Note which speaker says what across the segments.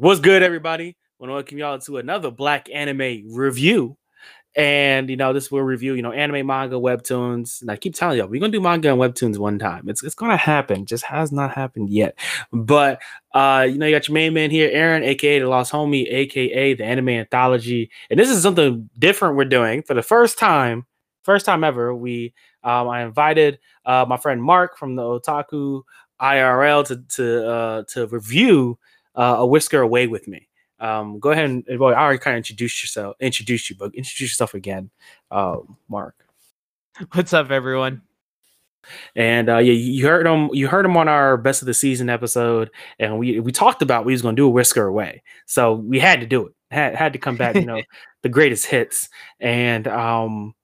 Speaker 1: What's good, everybody? Want to welcome y'all to another Black Anime review. And you know, this will review, you know, anime, manga, webtoons. And I keep telling y'all, we're gonna do manga and webtoons one time. It's it's gonna happen, just has not happened yet. But uh, you know, you got your main man here, Aaron, aka the Lost Homie, aka the Anime Anthology. And this is something different we're doing for the first time, first time ever. We um, I invited uh, my friend Mark from the Otaku IRL to to uh, to review uh, a whisker away with me. Um, go ahead and well, I already kind of introduced yourself, introduced you, but introduce yourself again, uh, Mark.
Speaker 2: What's up, everyone?
Speaker 1: And uh, yeah, you heard him. You heard him on our best of the season episode, and we we talked about we was gonna do a whisker away, so we had to do it. Had had to come back, you know, the greatest hits, and um,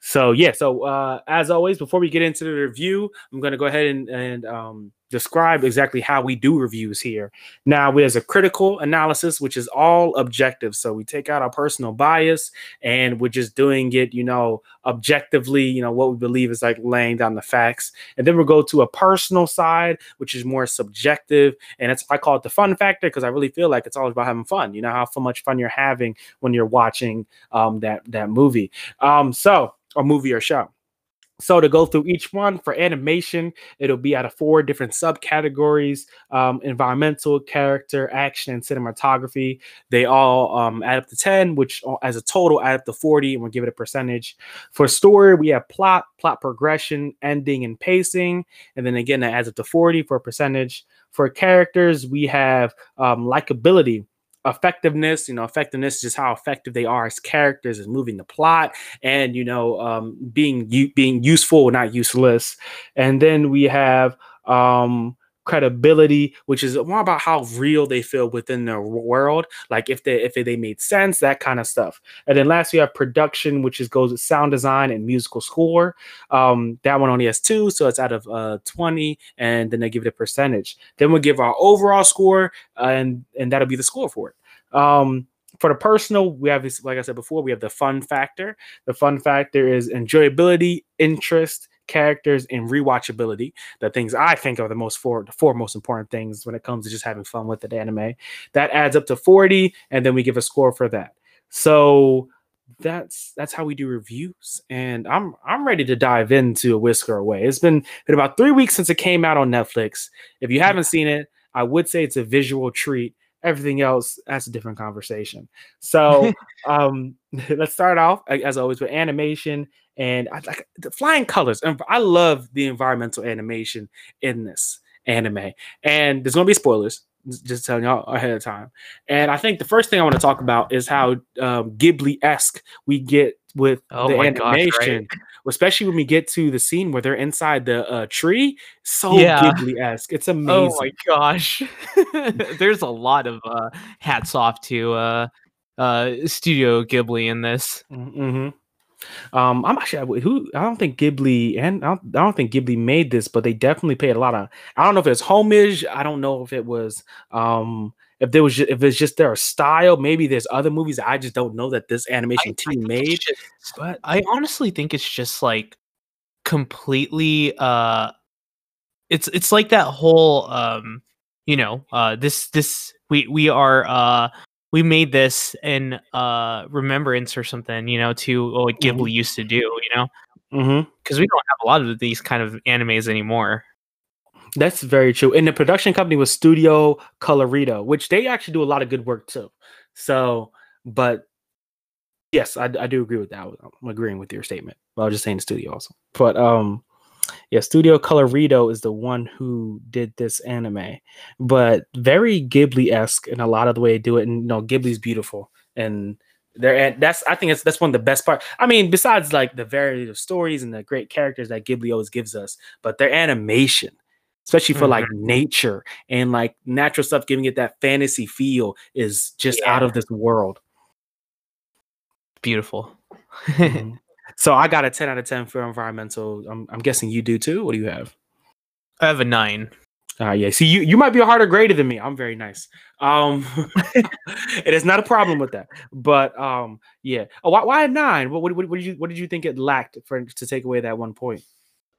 Speaker 1: so yeah. So uh, as always, before we get into the review, I'm gonna go ahead and and um describe exactly how we do reviews here. Now, there's a critical analysis, which is all objective. So we take out our personal bias and we're just doing it, you know, objectively, you know, what we believe is like laying down the facts. And then we'll go to a personal side, which is more subjective. And it's, I call it the fun factor because I really feel like it's all about having fun. You know, how much fun you're having when you're watching um, that, that movie. Um, so, a movie or show. So to go through each one for animation, it'll be out of four different subcategories: um, environmental, character, action, and cinematography. They all um, add up to ten, which as a total add up to forty, and we'll give it a percentage. For story, we have plot, plot progression, ending, and pacing, and then again that adds up to forty for a percentage. For characters, we have um, likability, effectiveness you know effectiveness is just how effective they are as characters as moving the plot and you know um, being being useful not useless. And then we have um credibility, which is more about how real they feel within their world, like if they if they made sense, that kind of stuff. And then last we have production, which is goes with sound design and musical score. Um, that one only has two, so it's out of uh 20, and then they give it a percentage. Then we'll give our overall score, and and that'll be the score for it. Um, for the personal, we have like I said before, we have the fun factor. The fun factor is enjoyability, interest, characters, and rewatchability. The things I think are the most four the four most important things when it comes to just having fun with the anime. That adds up to 40, and then we give a score for that. So that's that's how we do reviews and i'm i'm ready to dive into a whisker away it's been been about three weeks since it came out on netflix if you mm. haven't seen it i would say it's a visual treat everything else that's a different conversation so um let's start off as always with animation and I like the flying colors. And I love the environmental animation in this anime. And there's gonna be spoilers, just telling y'all ahead of time. And I think the first thing I want to talk about is how um, Ghibli esque we get with oh the animation, gosh, right? especially when we get to the scene where they're inside the uh, tree. So yeah. Ghibli esque. It's amazing.
Speaker 2: Oh my gosh. There's a lot of uh, hats off to uh, uh, Studio Ghibli in this.
Speaker 1: Mm-hmm. Um, I'm actually who I don't think Ghibli and I don't, I don't, think Ghibli made this, but they definitely paid a lot of. I don't know if it's homage. I don't know if it was um if there was just, if it's just their style. Maybe there's other movies I just don't know that this animation I, team I made.
Speaker 2: Just, but I honestly think it's just like completely. uh It's it's like that whole um you know uh this this we we are uh we made this in uh remembrance or something, you know, to what Ghibli mm-hmm. used to do, you know, because mm-hmm. we don't have a lot of these kind of animes anymore.
Speaker 1: That's very true. And the production company was Studio Colorido, which they actually do a lot of good work too. So, but yes, I, I do agree with that. I'm agreeing with your statement. I was just saying the studio also. But um, yeah, Studio Colorido is the one who did this anime, but very Ghibli esque in a lot of the way they do it. And you know, Ghibli's beautiful, and there and that's I think it's that's one of the best part. I mean, besides like the variety of stories and the great characters that Ghibli always gives us, but their animation, especially for mm-hmm. like nature and like natural stuff, giving it that fantasy feel, is just yeah. out of this world.
Speaker 2: Beautiful.
Speaker 1: mm-hmm. So I got a 10 out of 10 for environmental. I'm, I'm guessing you do too. What do you have?
Speaker 2: I have a nine.
Speaker 1: Uh, yeah. See, you, you might be a harder grader than me. I'm very nice. Um, it is not a problem with that. But um, yeah. Oh, why, why a nine? What, what, what, did you what did you think it lacked for to take away that one point?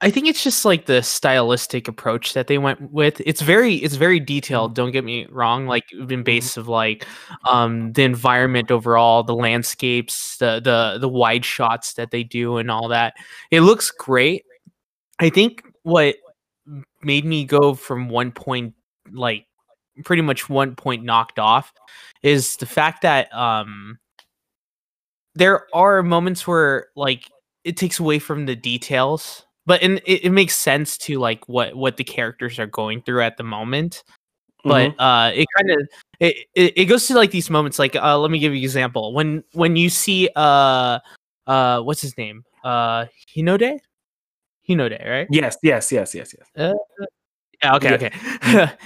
Speaker 2: I think it's just like the stylistic approach that they went with. It's very it's very detailed, don't get me wrong, like in base of like um the environment overall, the landscapes, the the the wide shots that they do and all that. It looks great. I think what made me go from one point like pretty much one point knocked off is the fact that um there are moments where like it takes away from the details but in, it, it makes sense to like what what the characters are going through at the moment but
Speaker 1: Mhm.
Speaker 2: uh it kind of it, it it goes to like these moments like uh let me give you an example when when you see uh uh what's his name uh hinode hinode right
Speaker 1: Yes, yes, yes, yes, yes.
Speaker 2: Yeah, okay,
Speaker 1: Yeah.
Speaker 2: okay.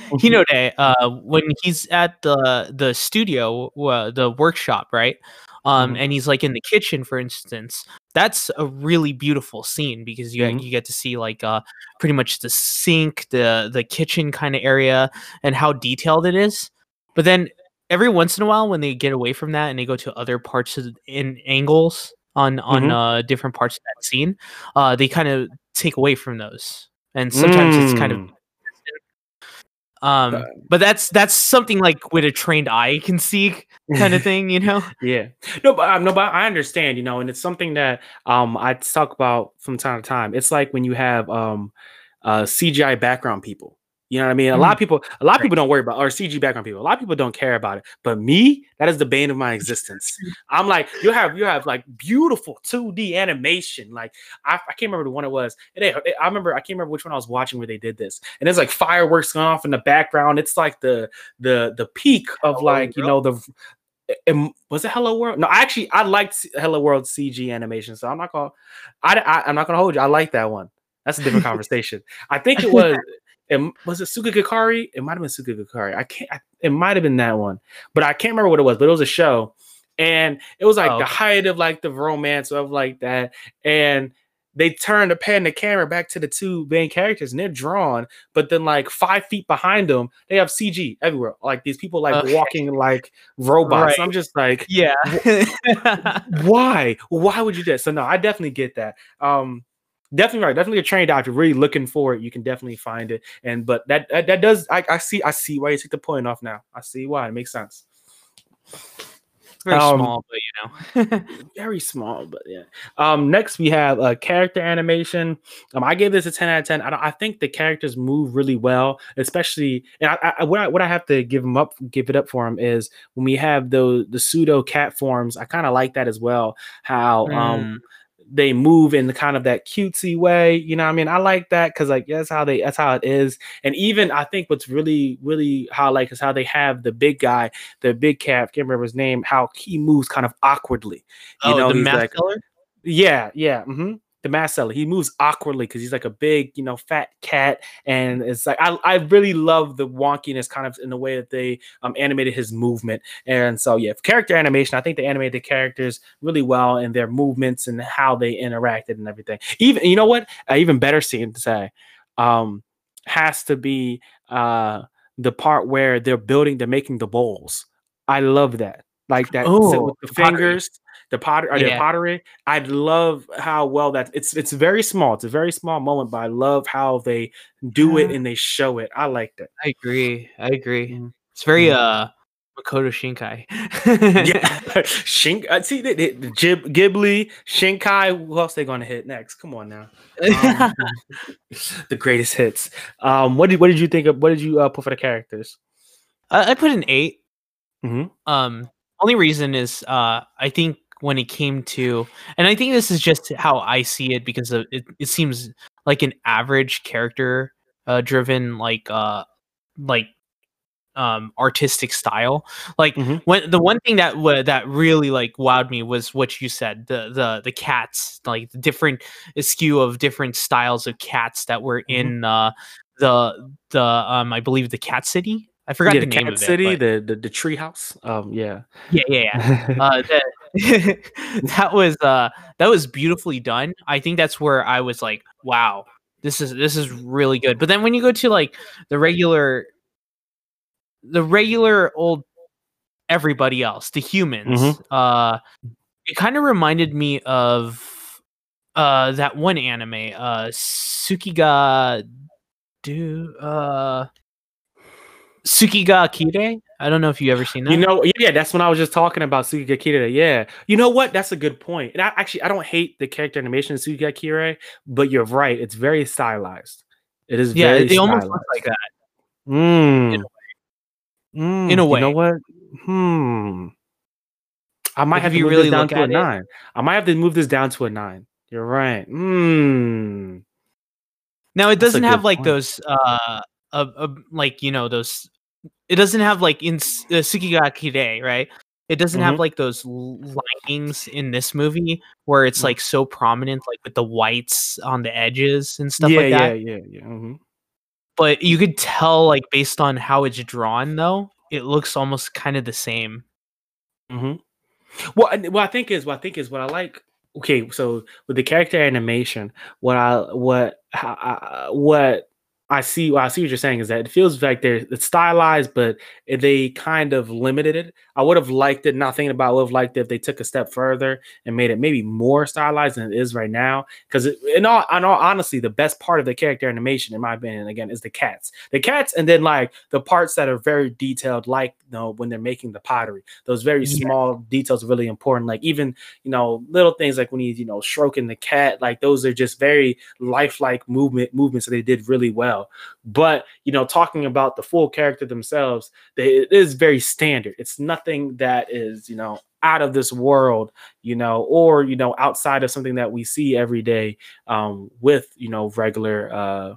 Speaker 2: Hinode, uh, when he's at the the studio, uh, the workshop, right? Um,
Speaker 1: Mhm.
Speaker 2: and he's like in the kitchen, for instance. That's a really beautiful scene because you
Speaker 1: Mhm.
Speaker 2: you get to see like uh pretty much the sink, the the kitchen kind of area, and how detailed it is. But then every once in a while, when they get away from that and they go to other parts of in angles on on
Speaker 1: Mhm.
Speaker 2: uh different parts of that scene, uh, they kind of take away from those, and sometimes it's kind of
Speaker 1: Mm.
Speaker 2: Um,
Speaker 1: Uh,
Speaker 2: but that's that's something like with a trained eye can see kind of thing, you know?
Speaker 1: Yeah. No, but um, no, but I understand, you know, and it's something that um I talk about from time to time. It's like when you have um uh CGI background people. You know what I mean? A lot of people, a lot of people don't worry about or CG background people. A lot of people don't care about it. But me, that is the bane of my existence. I'm like, you have you have like beautiful 2D animation. Like I, I can't remember the one it was. And they- I remember I can't remember which one I was watching where they did this. And it's like fireworks going off in the background. It's like the the the peak of
Speaker 2: Hello
Speaker 1: like you know the um, was it Hello World? No, actually, I liked Hello World CG animation, so I'm not gonna, I, I am not gonna hold you. I like that one. That's a different conversation. I think it was, it, was it Sugakakari? It might have been Sugakakari. I can't. I, it might have been that one, but I can't remember what it was. But it was a show, and it was like
Speaker 2: Oh,
Speaker 1: the height of like the romance of like that, and they turn the pan the camera back to the two main characters, and they're drawn, but then like five feet behind them, they have CG everywhere. Like these people like
Speaker 2: Okay.
Speaker 1: walking like robots.
Speaker 2: Right.
Speaker 1: I'm just like,
Speaker 2: Yeah.
Speaker 1: why? Why would you do that? So no, I definitely get that. Um, definitely right. Definitely a trained eye. If you're really looking for it, you can definitely find it. And but that that, that does I, I see I see why you took the point off now. I see why it makes sense.
Speaker 2: Very
Speaker 1: Um,
Speaker 2: small, but you know.
Speaker 1: Very small, but yeah. Um, next we have uh, character animation. Um, I gave this a ten out of ten. I, don't, I think the characters move really well, especially. And I, I what I what I have to give them up, give it up for them is when we have the the pseudo cat forms. I kind of like that as well. How um
Speaker 2: Mm.
Speaker 1: They move in the kind of that cutesy way. You know I mean? I like that because like that's how they that's how it is. And even I think what's really, really how I like is how they have the big guy, the big cat, can't remember his name, how he moves kind of awkwardly. You
Speaker 2: oh,
Speaker 1: know,
Speaker 2: the math
Speaker 1: like
Speaker 2: color?
Speaker 1: yeah, yeah. hmm The mask seller. He moves awkwardly because he's like a big, you know, fat cat, and it's like I, I really love the wonkiness kind of in the way that they um animated his movement. And so yeah, character animation. I think they animated the characters really well in their movements and how they interacted and everything. Even you know what? Uh, even better scene to say, um, has to be uh the part where they're building, they're making the bowls. I love that. Like that
Speaker 2: Oh,
Speaker 1: with the
Speaker 2: the pottery.
Speaker 1: fingers, the potter or the pottery. I love how well that it's it's very small. It's a very small moment, but I love how they do it and they show it. I liked it.
Speaker 2: I agree. I agree.
Speaker 1: Mhm.
Speaker 2: It's very
Speaker 1: Mhm.
Speaker 2: uh Makoto Shinkai.
Speaker 1: Yeah, Shink. Uh, see, the, the, the Gib, Ghibli, Shinkai. Who else they gonna hit next? Come on now. Um, the greatest hits. Um, what did what did you think of? What did you uh, put for the characters?
Speaker 2: I, I put an 8
Speaker 1: Mhm.
Speaker 2: Um, only reason is uh, I think when it came to, and I think this is just how I see it because of it. It seems like an average character uh, driven, like uh, like um artistic style like
Speaker 1: Mhm.
Speaker 2: when the one thing that wa that really like wowed me was what you said the the the cats like the different skew of different styles of cats that were
Speaker 1: Mhm.
Speaker 2: in uh the the um i believe the cat city i forgot
Speaker 1: Yeah,
Speaker 2: the
Speaker 1: the
Speaker 2: name
Speaker 1: Cat
Speaker 2: of
Speaker 1: City,
Speaker 2: it but-
Speaker 1: the the the tree house. Um, yeah.
Speaker 2: yeah yeah yeah uh, that, that was uh that was beautifully done. I think that's where I was like, wow, this is this is really good. But then when you go to like the regular, the regular old everybody else, the humans, uh, it kind of reminded me of uh that one anime, uh Sukiga do uh Tsuki ga Kirei. I don't know if you ever seen that.
Speaker 1: You know, yeah, that's when I was just talking about Tsuki ga Kirei. Yeah, you know what? That's a good point. And I, actually, I don't hate the character animation of Tsuki ga Kirei, but you're right. It's very stylized. It is.
Speaker 2: yeah,
Speaker 1: very
Speaker 2: they almost look like that.
Speaker 1: Mm.
Speaker 2: in a
Speaker 1: Mm,
Speaker 2: In a
Speaker 1: You know
Speaker 2: way.
Speaker 1: what? Hmm. I might have to
Speaker 2: you
Speaker 1: move
Speaker 2: really
Speaker 1: this down to a
Speaker 2: it-
Speaker 1: nine. I might have to move this down to a nine. You're right. Hmm.
Speaker 2: Now it doesn't have like
Speaker 1: point.
Speaker 2: those uh, uh, uh like you know those it doesn't have like in uh, Kirei, right? It doesn't have
Speaker 1: Mhm.
Speaker 2: like those linings in this movie where it's
Speaker 1: Mhm.
Speaker 2: like so prominent like with the whites on the edges and stuff
Speaker 1: yeah,
Speaker 2: like that.
Speaker 1: yeah, yeah, yeah. mhm.
Speaker 2: But you could tell like based on how it's drawn though, it looks almost kind of the same.
Speaker 1: hmm Well, and what I think is what I think is what I like. Okay, so with the character animation, what I what I, what I see what I see what you're saying is that it feels like they're it's stylized, but they kind of limited it. I would have liked it. Not thinking about, I would have liked it if they took a step further and made it maybe more stylized than it is right now. Because in all, in all honestly, the best part of the character animation, in my opinion, again, is the cats. The cats, and then like the parts that are very detailed, like you know when they're making the pottery. Those very
Speaker 2: Yeah.
Speaker 1: small details are really important. Like even you know little things like when he's you know stroking the cat, like those are just very lifelike movement movements that they did really well. But you know, talking about the full character themselves, they, it is very standard. It's nothing that is you know out of this world, you know, or you know outside of something that we see every day um, with you know regular. Uh,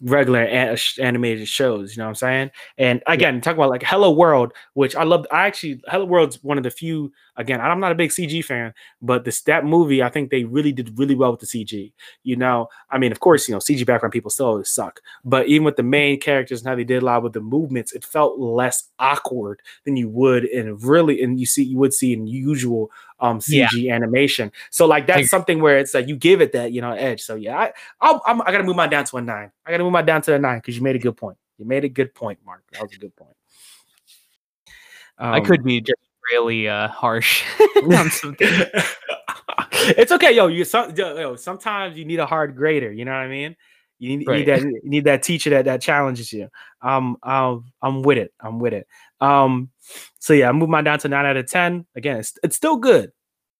Speaker 1: regular a- uh, animated shows you know what i'm saying? And again talk about like hello world which i love i actually hello world's one of the few again i'm not a big cg fan but this that movie i think they really did really well with the cg you know? I mean of course you know cg background people still suck but even with the main characters and how they did a lot with the movements it felt less awkward than you would in really and you see you would see in usual um
Speaker 2: Yeah.
Speaker 1: cg animation so like that's something where it's like you give it that you know edge so yeah i I'll, I'm, I gotta move mine down to a nine. I gotta move mine down to a nine because you made a good point. You made a good point, Mark. That was a good point.
Speaker 2: I
Speaker 1: Um,
Speaker 2: could be just really uh harsh
Speaker 1: it's okay, yo. You some, yo, yo, sometimes you need a hard grader. You know what I mean? You need,
Speaker 2: Right.
Speaker 1: need that. You need that teacher that that challenges you. Um, um, I'm with it. I'm with it. Um, so yeah, I moved mine down to nine out of ten. Again, it's, it's still good,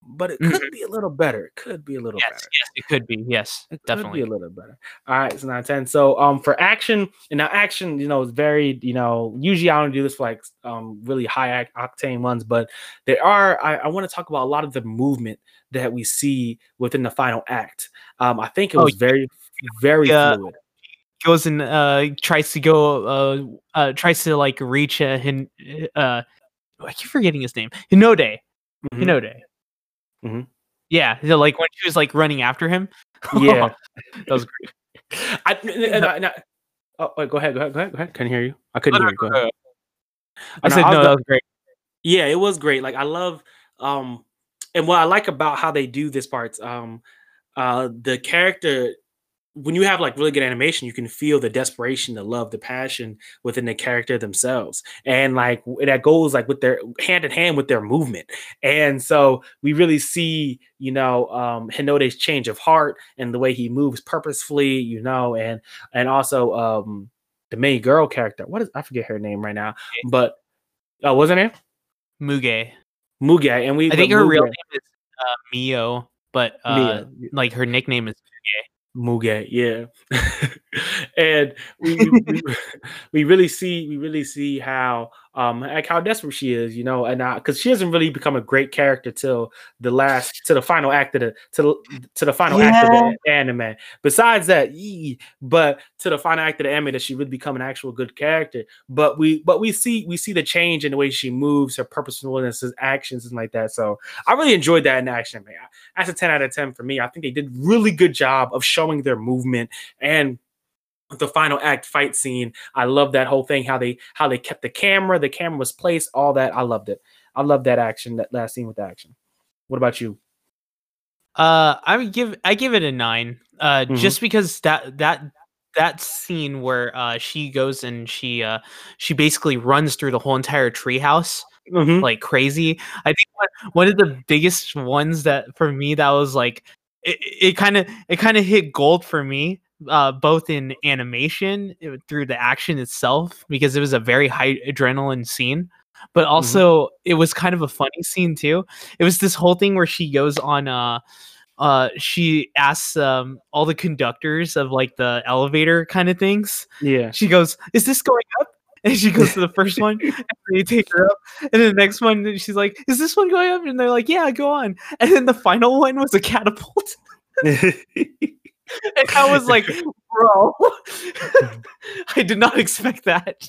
Speaker 1: but it could be a little better. It could be a little
Speaker 2: yes,
Speaker 1: better.
Speaker 2: yes, it could be. Yes,
Speaker 1: It could
Speaker 2: definitely.
Speaker 1: be a little better. All right, so nine ten. So um for action, and now action, you know, is very, you know, usually I don't do this for like um really high oct- octane ones, but there are I, I want to talk about a lot of the movement that we see within the final act. Um, I think it
Speaker 2: Oh,
Speaker 1: was very, very
Speaker 2: yeah.
Speaker 1: fluid.
Speaker 2: Goes and uh tries to go uh uh tries to like reach uh, hin, uh I keep forgetting his name. Hinode.
Speaker 1: Mhm.
Speaker 2: Hinode.
Speaker 1: Mhm.
Speaker 2: Yeah, so, like when she was like running after him.
Speaker 1: Yeah.
Speaker 2: that was great.
Speaker 1: I, n- n- n- n- oh, wait, go ahead, go ahead, go ahead, go ahead. Couldn't hear you. I couldn't hear you. Go ahead.
Speaker 2: I said
Speaker 1: I was
Speaker 2: no, that was great.
Speaker 1: yeah it was great like i love um and what i like about how they do this part um uh the character when you have like really good animation you can feel the desperation the love the passion within the character themselves. And like that goes like with their hand in hand with their movement. And so we really see you know um hinode's change of heart and the way he moves purposefully you know and and also um the main girl character. What is i forget her name right now but oh wasn't it
Speaker 2: Muge.
Speaker 1: Muge, and we
Speaker 2: I think her real name is uh, Mio, but uh
Speaker 1: Mia,
Speaker 2: like her nickname is
Speaker 1: Muge, yeah. and we, we, we, we really see we really see how um like how desperate she is, you know, and because she doesn't really become a great character till the last to the final act of the to the, to the final act of the anime. Besides that, yee, but to the final act of the anime that she would become an actual good character. But we but we see we see the change in the way she moves, her purposefulness, her actions, and like that. So I really enjoyed that in action, man. That's a 10 out of 10 for me. I think they did really good job of showing their movement and the final act fight scene. I love that whole thing, how they how they kept the camera, the camera was placed, all that. I loved it. I love that action, that last scene with the action. What about you?
Speaker 2: Uh, I would give I give it a nine. Uh,
Speaker 1: Mhm.
Speaker 2: just because that that that scene where uh she goes and she uh she basically runs through the whole entire treehouse
Speaker 1: Mhm.
Speaker 2: like crazy. I think one, one of the biggest ones that for me that was like it, it kind of it kind of hit gold for me uh, both in animation uh, through the action itself because it was a very high adrenaline scene but
Speaker 1: Mm-hmm.
Speaker 2: also it was kind of a funny scene too. It was this whole thing where she goes on uh uh she asks um all the conductors of like the elevator kind of things.
Speaker 1: Yeah.
Speaker 2: she goes is this going up? And she goes to the first one and they take her up and then the next one she's like is this one going up? And they're like yeah go on. And then the final one was a catapult and I was like, bro, I did not expect that.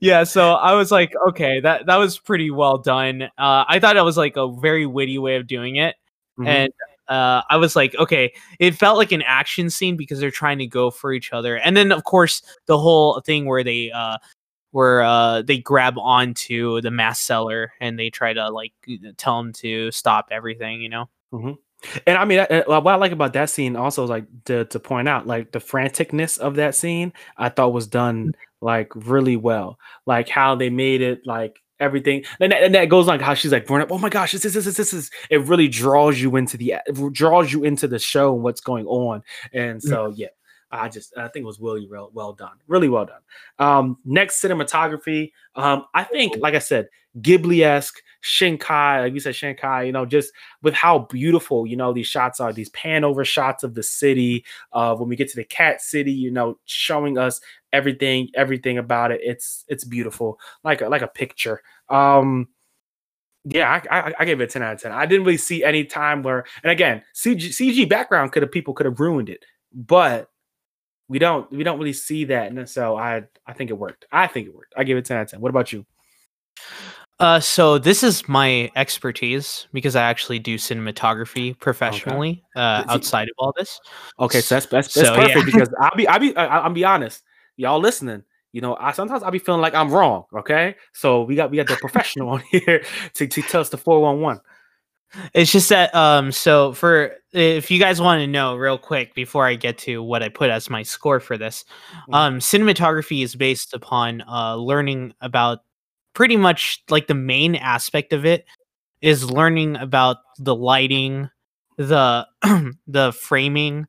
Speaker 2: yeah, so I was like, okay, that that was pretty well done. Uh, I thought that was like a very witty way of doing it,
Speaker 1: Mhm.
Speaker 2: and uh, I was like, okay, it felt like an action scene because they're trying to go for each other, and then of course the whole thing where they uh, where uh, they grab onto the mask seller and they try to like tell him to stop everything, you know.
Speaker 1: And I mean, uh, what I like about that scene also is like to, to point out like the franticness of that scene. I thought was done like really well. Like how they made it like everything, and that, and that goes on how she's like, growing up, "Oh my gosh, this is this is this is." It really draws you into the draws you into the show and what's going on. And so yeah, I just I think it was really well well done, really well done. Um, next cinematography, um, I think like I said, Ghibli esque. Shinkai, like you said, Shinkai, you know, just with how beautiful you know these shots are these pan over shots of the city uh when we get to the cat city you know showing us everything everything about it it's it's beautiful like a, like a picture. Um yeah I, I i gave it a 10 out of 10 i didn't really see any time where and again cg cg background could have people could have ruined it but we don't we don't really see that and so i i think it worked. I think it worked. I give it 10 out of 10 what about you
Speaker 2: Uh, so this is my expertise because I actually do cinematography professionally. Uh, outside of all this,
Speaker 1: Okay, so that's that's, that's
Speaker 2: So, yeah.
Speaker 1: perfect because I'll be I'll be I- I'll be honest, y'all listening. You know, I sometimes I'll be feeling like I'm wrong. Okay, so we got we got the professional on here to, to tell us the four one one.
Speaker 2: it's just that. Um, so for if you guys want to know real quick before I get to what I put as my score for this,
Speaker 1: Mhm.
Speaker 2: um, cinematography is based upon uh learning about pretty much like the main aspect of it is learning about the lighting, the the framing,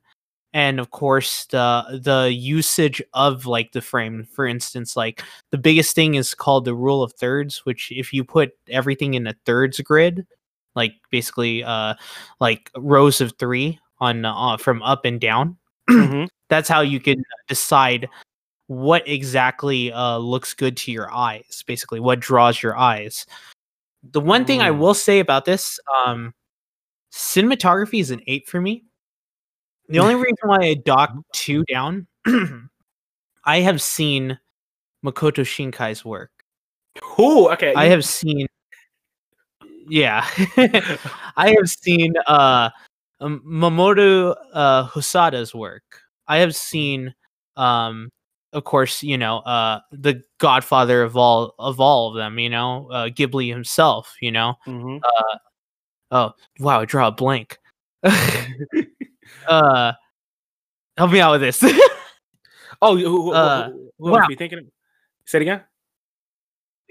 Speaker 2: and of course the the usage of like the frame. For instance, like the biggest thing is called the rule of thirds, which if you put everything in a thirds grid, like basically uh like rows of three on uh, from up and down,
Speaker 1: Mhm.
Speaker 2: that's how you can decide what exactly uh, looks good to your eyes basically what draws your eyes the one thing i
Speaker 1: Mm.
Speaker 2: will say about this um cinematography is an eight for me the only reason why i docked two down i have seen makoto shinkai's work
Speaker 1: Oh, okay.
Speaker 2: i have seen yeah i have seen uh um, mamoru uh hosoda's work i have seen um of course you know uh the godfather of all of all of them you know uh ghibli himself you know
Speaker 1: Mhm.
Speaker 2: oh wow i draw a blank uh help me out with this
Speaker 1: Oh, who, who,
Speaker 2: uh,
Speaker 1: who, who
Speaker 2: wow.
Speaker 1: are you thinking? Of? Say it again.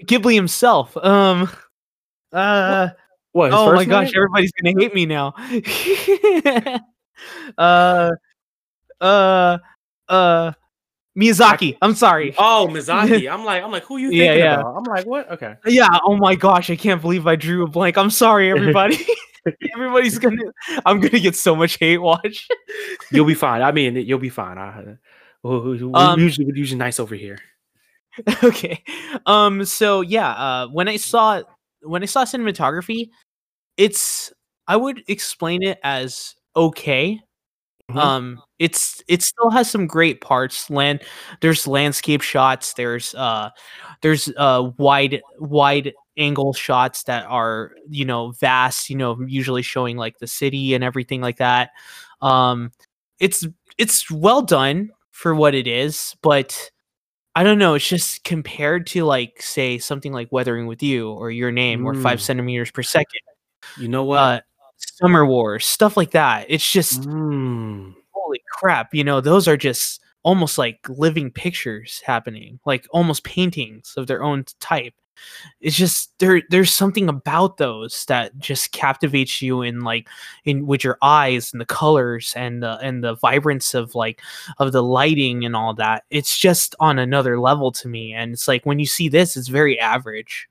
Speaker 2: ghibli himself um uh
Speaker 1: What? his
Speaker 2: oh my
Speaker 1: first
Speaker 2: gosh,
Speaker 1: name?
Speaker 2: everybody's gonna hate me now. uh, uh, uh, Miyazaki. I'm sorry.
Speaker 1: Oh, Miyazaki. I'm like, I'm like, who you thinking
Speaker 2: yeah.
Speaker 1: about? I'm like, what? Okay.
Speaker 2: Yeah. Oh my gosh, I can't believe I drew a blank. I'm sorry, everybody. Everybody's gonna. I'm gonna get so much hate watch.
Speaker 1: You'll be fine. I mean, you'll be fine. I, we, we, we
Speaker 2: Um,
Speaker 1: usually we're usually nice over here.
Speaker 2: okay. Um. So yeah. Uh. When I saw when I saw cinematography, it's I would explain it as okay.
Speaker 1: Mhm.
Speaker 2: Um. It's it still has some great parts. Land. There's landscape shots. There's uh. There's uh wide wide angle shots that are you know vast. You know usually showing like the city and everything like that. Um. It's it's well done for what it is, but I don't know. It's just compared to like say something like Weathering with You or Your Name or Five
Speaker 1: Mm.
Speaker 2: Centimeters per Second,
Speaker 1: You know what?
Speaker 2: uh, Summer Wars, stuff like that. It's just
Speaker 1: Mm.
Speaker 2: holy crap. You know, those are just almost like living pictures happening, like almost paintings of their own type. it's just there there's something about those that just captivates you in like in with your eyes and the colors and the and the vibrance of like of the lighting and all that it's just on another level to me and it's like when you see this it's very average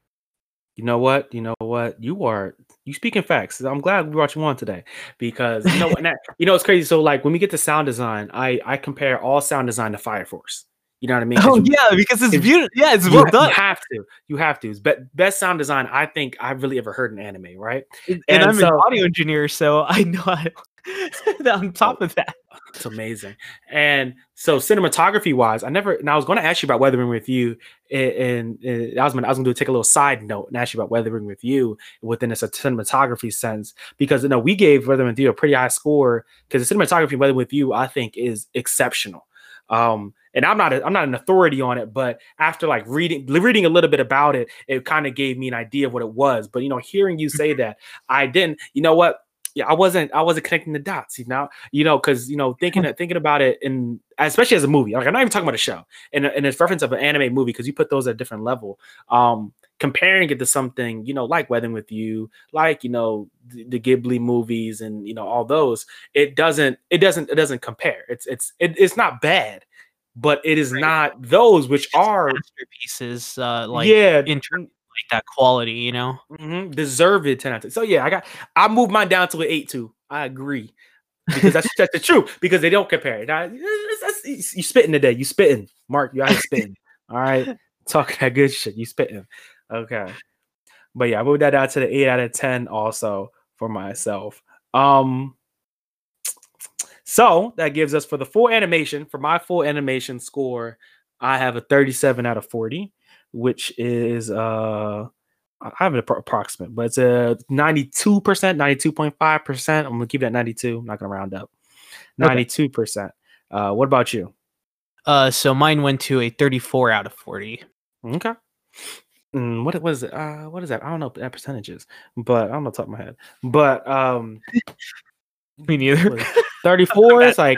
Speaker 1: you know what you know what you are you speaking facts i'm glad we brought you on today because you know what you know it's crazy so like when we get to sound design i i compare all sound design to fire force you know what I mean?
Speaker 2: Oh yeah, because it's beautiful. Yeah, it's well
Speaker 1: you,
Speaker 2: done.
Speaker 1: You have to. You have to. It's be- best sound design I think I've really ever heard in anime, right?
Speaker 2: And, and I'm so, an audio engineer, so I know I, on top of that.
Speaker 1: It's amazing. And so cinematography wise, I never and I was going to ask you about weathering with you and, and, I was gonna I was gonna do take a little side note and ask you about weathering with you within a cinematography sense because you know we gave weathering with you a pretty high score because the cinematography weathering with you I think is exceptional. Um, and I'm not a, I'm not an authority on it, but after like reading reading a little bit about it, it kind of gave me an idea of what it was. But you know, hearing you say that, I didn't. You know what? Yeah, I wasn't I wasn't connecting the dots. You know, you know, because you know thinking thinking about it and especially as a movie. Like I'm not even talking about a show and and it's reference of an anime movie because you put those at a different level. Um, comparing it to something you know like Weathering with You, like you know the, the, Ghibli movies and you know all those, it doesn't it doesn't it doesn't compare. It's it's it, it's not bad but it is right. not those which are
Speaker 2: masterpieces uh like yeah in terms like that quality you know?
Speaker 1: Mm-hmm. deserve it 10 out of 10 so yeah i got i moved mine down to an 8 2 i agree because that's that's the truth because they don't compare. Now, you spitting today you spitting. Mark you out spitting all right? Talking that good shit you spitting. Okay. But yeah i moved that down to the 8 out of 10 also for myself. Um so that gives us for the full animation, for my full animation score, I have a 37 out of 40, which is uh I have an approximate, but it's a 92%, 92.5%. I'm gonna keep that 92. I'm not gonna round up. 92%. Okay. Uh what about you?
Speaker 2: Uh so mine went to a 34 out of 40.
Speaker 1: Okay. Mm, what was it? Uh, what is that? I don't know that percentages, but I don't know top of my head. But um,
Speaker 2: me neither.
Speaker 1: 34 it's like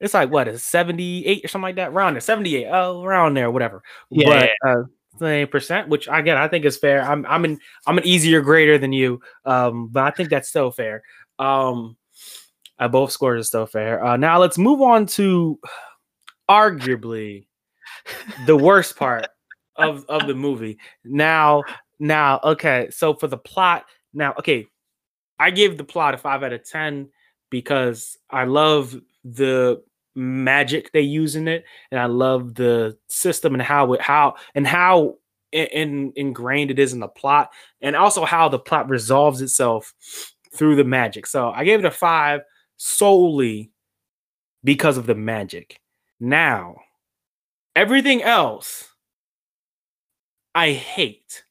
Speaker 1: it's like what is 78 or something like that around there 78 oh around there whatever. Yeah, but uh percent which again i think is fair. I'm i'm an i'm an easier grader than you um but i think that's still fair. Um uh, both scores are still fair. Uh now let's move on to arguably the worst part of of the movie. Now now okay so for the plot now okay i gave the plot a five out of ten because I love the magic they use in it, and I love the system and how it how and how in, ingrained it is in the plot, and also how the plot resolves itself through the magic. So I gave it a five solely because of the magic. Now, everything else I hate.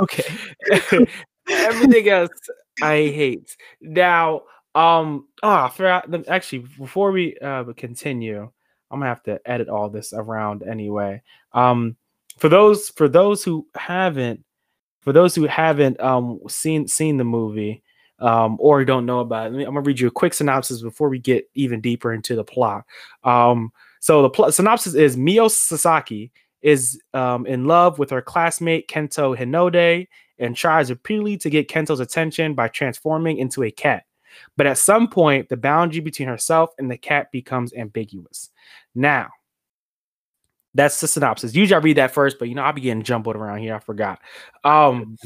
Speaker 2: Okay.
Speaker 1: everything else I hate. Now, um, oh, I forgot. Actually, before we uh, continue, I'm gonna have to edit all this around anyway. Um, for those for those who haven't, for those who haven't um seen seen the movie, um, or don't know about it, I'm gonna read you a quick synopsis before we get even deeper into the plot. Um, so the pl- synopsis is Mio Sasaki is um, in love with her classmate Kento Hinode and tries repeatedly to get Kento's attention by transforming into a cat. But at some point, the boundary between herself and the cat becomes ambiguous. Now, that's the synopsis. Usually I read that first, but you know, I'll be getting jumbled around here. I forgot. Um,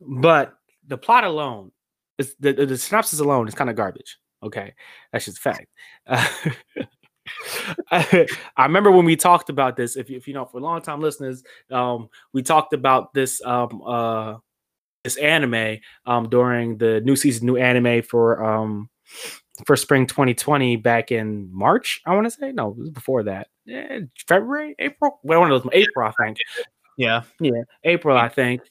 Speaker 1: but the plot alone is the, the, the synopsis alone is kind of garbage. Okay, that's just fact. I, I, remember when we talked about this. If you, if you know, for long time listeners, um, we talked about this um, uh, this anime um, during the new season, new anime for um, for spring 2020 back in March. I want to say no, it was before that. Yeah, February, April. Well, one of those April, I think.
Speaker 2: Yeah,
Speaker 1: yeah, April, I think.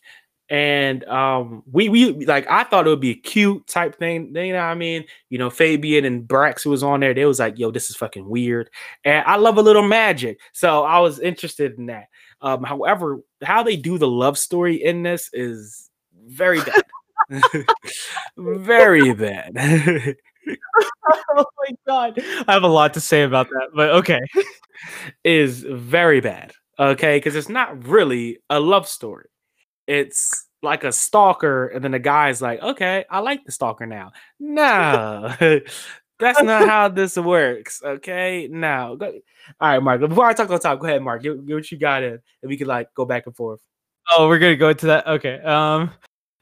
Speaker 1: And um, we we like I thought it would be a cute type thing. You know what I mean? You know, Fabian and Brax who was on there, they was like, "Yo, this is fucking weird." And I love a little magic, so I was interested in that. Um, however, how they do the love story in this is very bad. very bad.
Speaker 2: oh my god. I have a lot to say about that, but okay.
Speaker 1: Is very bad. Okay, because it's not really a love story. It's like a stalker, and then the guy's like, okay, I like the stalker now. No, that's not how this works. Okay, now, all right, Mark. Before I talk on top, go ahead, Mark. Get, give what you got in, and we can like go back and forth.
Speaker 2: Oh, we're gonna go into that. Okay. Um.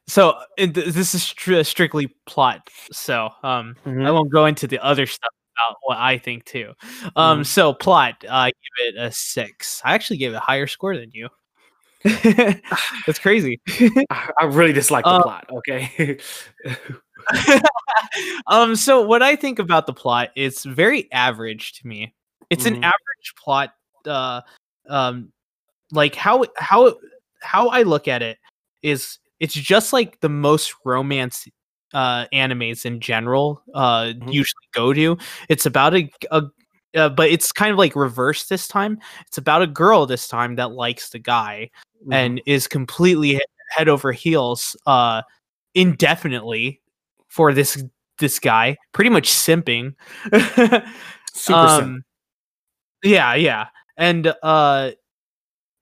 Speaker 2: So it, this is stri- strictly plot. So um, mm-hmm. I won't go into the other stuff about what I think too. Um. Mm-hmm. So plot, I give it a six. I actually gave it a higher score than you. That's crazy.
Speaker 1: I really dislike the um, plot. Okay.
Speaker 2: um. So what I think about the plot, it's very average to me. It's mm-hmm. an average plot. Uh. Um. Like how how how I look at it is it's just like the most romance uh animes in general uh mm-hmm. usually go to it's about a, a uh, but it's kind of like reversed this time it's about a girl this time that likes the guy mm-hmm. and is completely head over heels uh indefinitely for this this guy pretty much simping Super um simp. yeah yeah and uh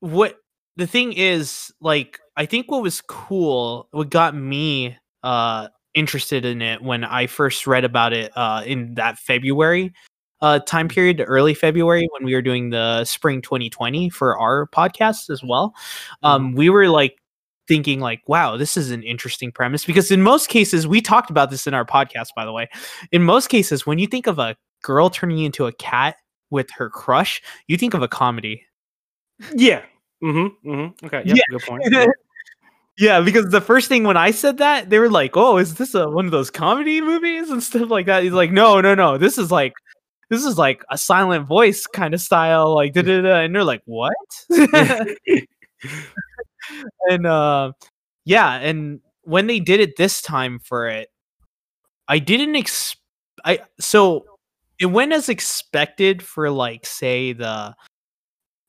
Speaker 2: what the thing is like i think what was cool what got me uh interested in it when i first read about it uh in that february uh time period early february when we were doing the spring 2020 for our podcast as well um mm-hmm. we were like thinking like wow this is an interesting premise because in most cases we talked about this in our podcast by the way in most cases when you think of a girl turning into a cat with her crush you think of a comedy.
Speaker 1: Yeah Mm-hmm. mm-hmm. Okay. Yep, yeah. Good point.
Speaker 2: yeah, because the first thing when I said that, they were like, "Oh, is this a, one of those comedy movies and stuff like that?" He's like, "No, no, no. This is like, this is like a silent voice kind of style, like da da da." And they're like, "What?" and uh, yeah, and when they did it this time for it, I didn't ex. I so it went as expected for like say the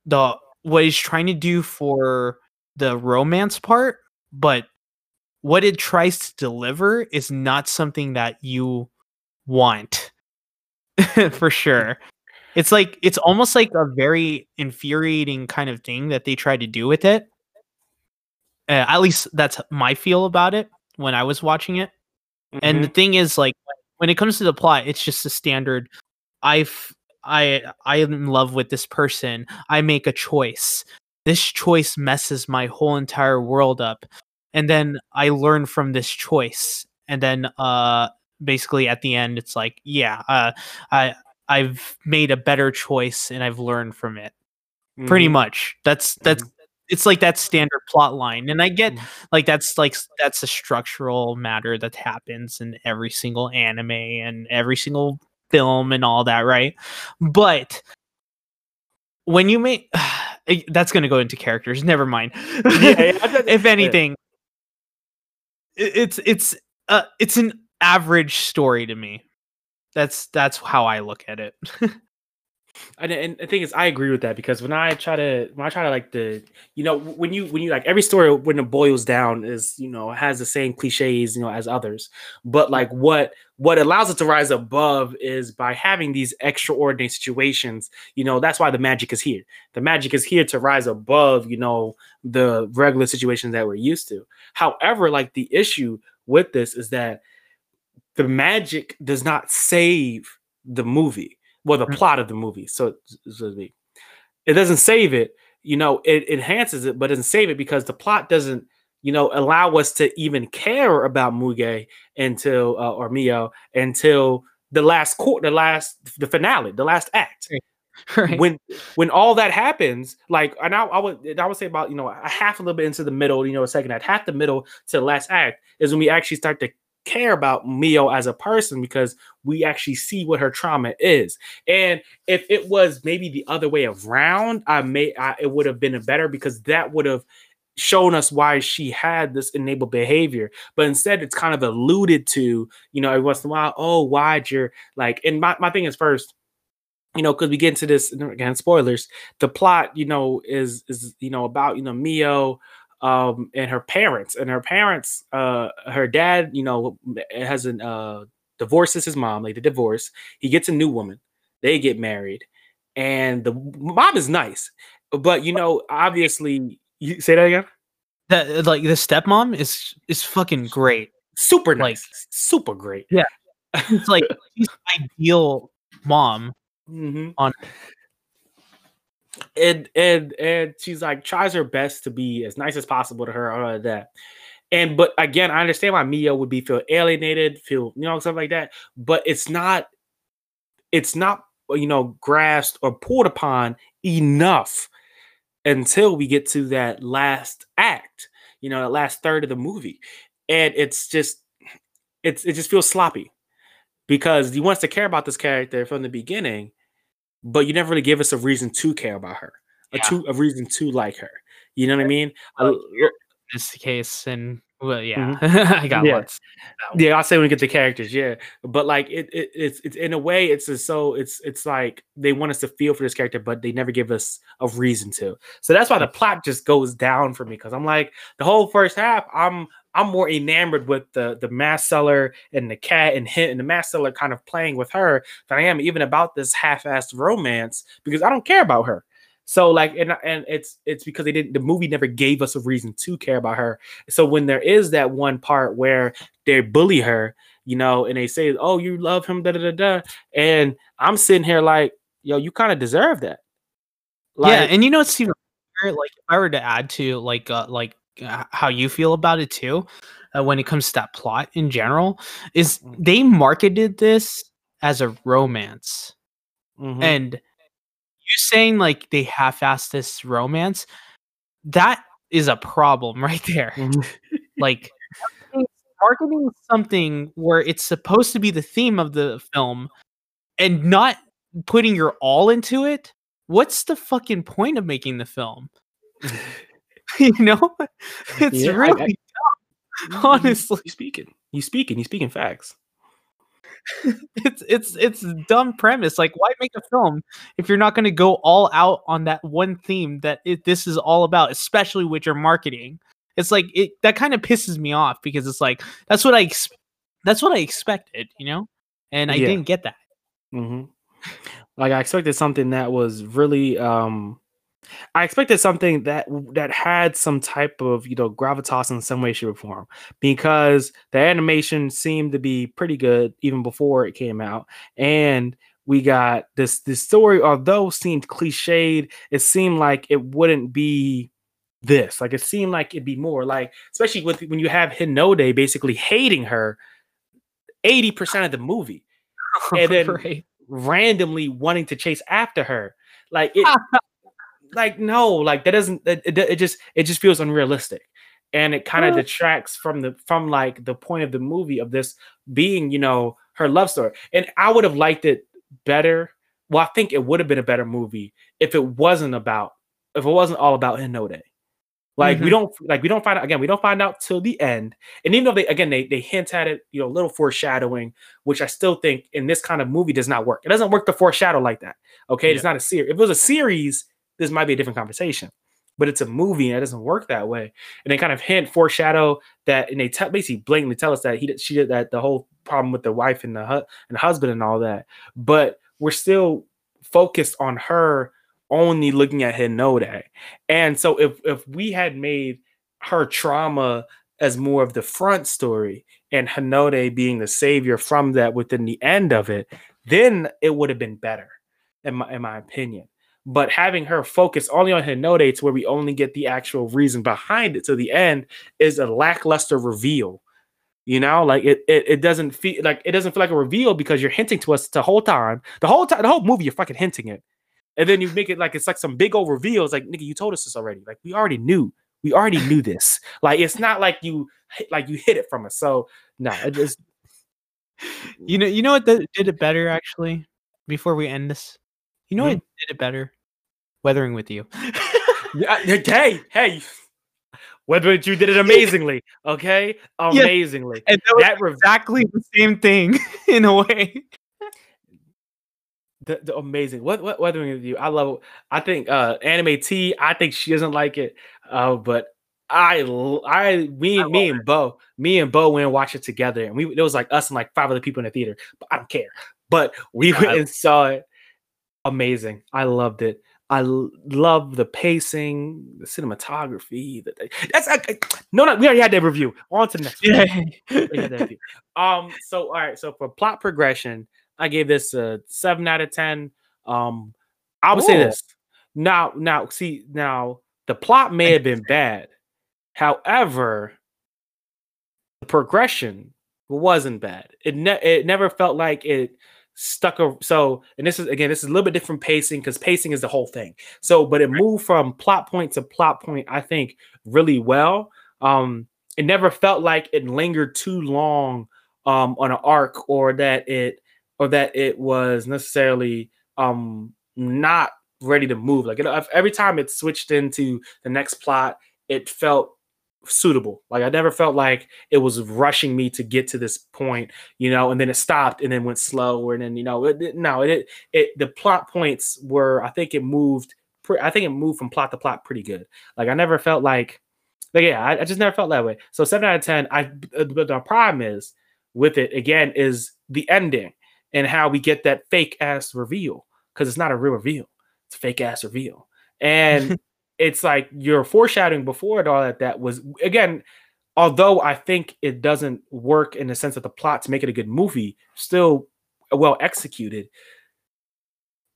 Speaker 2: the what he's trying to do for the romance part, but what it tries to deliver is not something that you want for sure. It's like it's almost like a very infuriating kind of thing that they try to do with it. Uh, at least that's my feel about it when I was watching it. Mm-hmm. And the thing is, like, when it comes to the plot, it's just a standard. I've I I am in love with this person. I make a choice. This choice messes my whole entire world up. And then I learn from this choice. And then uh basically at the end it's like, yeah, uh I I've made a better choice and I've learned from it. Mm-hmm. Pretty much. That's that's mm-hmm. it's like that standard plot line and i get mm-hmm. like that's like that's a structural matter that happens in every single anime and every single film and all that, right? But when you make that's going to go into characters. Never mind. Yeah, yeah, if anything, it's it's uh it's an average story to me. That's that's how I look at it.
Speaker 1: and, and the thing is, I agree with that because when I try to when I try to like the you know when you when you like every story when it boils down is you know has the same cliches you know as others, but like what what allows it to rise above is by having these extraordinary situations. You know that's why the magic is here. The magic is here to rise above you know the regular situations that we're used to. However, like the issue with this is that the magic does not save the movie well the mm. plot of the movie so, so it doesn't save it you know it enhances it but doesn't save it because the plot doesn't you know allow us to even care about muge until uh, or mio until the last court the last the finale the last act right. when when all that happens like and I, I would i would say about you know a half a little bit into the middle you know a second act half the middle to the last act is when we actually start to care about Mio as a person because we actually see what her trauma is. And if it was maybe the other way around, I may I, it would have been a better because that would have shown us why she had this enabled behavior. But instead, it's kind of alluded to, you know, every once in a while, oh, why'd you're like, and my, my thing is first, you know, because we get into this again, spoilers. The plot, you know, is is you know about you know Mio um, and her parents. And her parents, uh, her dad, you know, has an uh, divorces his mom, like the divorce. He gets a new woman. They get married, and the mom is nice, but you know, obviously, you say that again.
Speaker 2: That like the stepmom is is fucking great.
Speaker 1: Super nice, like, super great.
Speaker 2: Yeah, it's like she's ideal mom
Speaker 1: mm-hmm.
Speaker 2: on
Speaker 1: and and and she's like tries her best to be as nice as possible to her all of that. And but again i understand why mia would be feel alienated feel you know stuff like that but it's not it's not you know grasped or pulled upon enough until we get to that last act you know that last third of the movie. And it's just it's it just feels sloppy because he wants to care about this character from the beginning but you never really give us a reason to care about her, a to a reason to like her. You know what I mean?
Speaker 2: Uh, this case, and well, yeah, mm-hmm. I got
Speaker 1: yeah.
Speaker 2: lots.
Speaker 1: Yeah, I'll say when we get the characters, yeah. But like it, it it's it's in a way, it's just so it's it's like they want us to feel for this character, but they never give us a reason to. So that's why the plot just goes down for me because I'm like the whole first half, I'm I'm more enamored with the the mask seller and the cat and him and the mask seller kind of playing with her than I am even about this half-assed romance because I don't care about her. So like and and it's it's because they didn't the movie never gave us a reason to care about her. So when there is that one part where they bully her, you know, and they say, "Oh, you love him," da da da da, and I'm sitting here like, "Yo, you kind of deserve that."
Speaker 2: Like, yeah, and you know, it's even like if I were to add to like uh, like how you feel about it too uh, when it comes to that plot in general is mm. they marketed this as a romance
Speaker 1: mm-hmm.
Speaker 2: and you're saying like they half-assed this romance that is a problem right there mm-hmm. like marketing something where it's supposed to be the theme of the film and not putting your all into it what's the fucking point of making the film you know, it's yeah, really I, I, dumb, honestly
Speaker 1: you speaking. You speaking. You speaking facts.
Speaker 2: it's it's it's dumb premise. Like, why make a film if you're not going to go all out on that one theme that it, this is all about, especially with your marketing? It's like it that kind of pisses me off because it's like that's what I ex- that's what I expected, you know, and I yeah. didn't get that.
Speaker 1: Mm-hmm. Like I expected something that was really um I expected something that that had some type of you know gravitas in some way, shape, or form because the animation seemed to be pretty good even before it came out, and we got this this story. Although seemed cliched, it seemed like it wouldn't be this. Like it seemed like it'd be more like, especially with when you have Hinode basically hating her eighty percent of the movie, and then right. randomly wanting to chase after her. Like it, like no, like that doesn't it, it, it just it just feels unrealistic. And it kind of detracts from the from like the point of the movie of this being, you know, her love story. And I would have liked it better. Well, I think it would have been a better movie if it wasn't about if it wasn't all about Hinode. Like mm-hmm. we don't like we don't find out again, we don't find out till the end. And even though they again they they hint at it, you know, a little foreshadowing, which I still think in this kind of movie does not work. It doesn't work to foreshadow like that. Okay. Yeah. It's not a series. If it was a series, this might be a different conversation. But it's a movie and it doesn't work that way. And they kind of hint, foreshadow that, and they basically blatantly tell us that he she did that the whole problem with the wife and the hu- and husband and all that. But we're still focused on her only looking at Hinode. And so if if we had made her trauma as more of the front story and Hinode being the savior from that within the end of it, then it would have been better, in my in my opinion. But having her focus only on Hinode to where we only get the actual reason behind it to the end is a lackluster reveal. You know, like it, it, it doesn't feel like it doesn't feel like a reveal because you're hinting to us the whole time. The whole time, the whole movie, you're fucking hinting it. And then you make it like it's like some big old reveal. It's like, nigga, you told us this already. Like we already knew. We already knew this. Like it's not like you like you hit it from us. So no, nah, it just
Speaker 2: you know, you know what did it better actually before we end this? You know mm-hmm. what did it better? Weathering with you.
Speaker 1: yeah, hey, hey. Weathering you did it amazingly. Okay, amazingly.
Speaker 2: Yeah. And that, was exactly the same thing in a way.
Speaker 1: The, the, amazing. What what weathering with you? I love. It. I think uh anime T. I think she doesn't like it. Uh, but I I me I me and Bo me and Bo went and watched it together, and we it was like us and like five other people in the theater. But I don't care. But we yeah, went I, and saw it amazing. I loved it. I l- love the pacing, the cinematography. The, that's I, no, no. We already had that review. On to the next. Yeah. um. So all right. So for plot progression, I gave this a seven out of ten. Um. I would Ooh. say this. Now, now, see, now the plot may have been bad. However, the progression wasn't bad. It ne- it never felt like it stuck a, so and this is again this is a little bit different pacing because pacing is the whole thing. So but it moved from plot point to plot point i think really well. Um it never felt like it lingered too long um on an arc or that it or that it was necessarily um not ready to move. Like it, every time it switched into the next plot it felt suitable. Like I never felt like it was rushing me to get to this point, you know, and then it stopped and then went slow and then you know, it, no, it, it the plot points were I think it moved I think it moved from plot to plot pretty good. Like I never felt like like yeah, I, I just never felt that way. So 7 out of 10 I uh, but the problem is with it again is the ending and how we get that fake ass reveal because it's not a real reveal. It's a fake ass reveal. And it's like your foreshadowing before it all that that was again although i think it doesn't work in the sense that the plot to make it a good movie still well executed.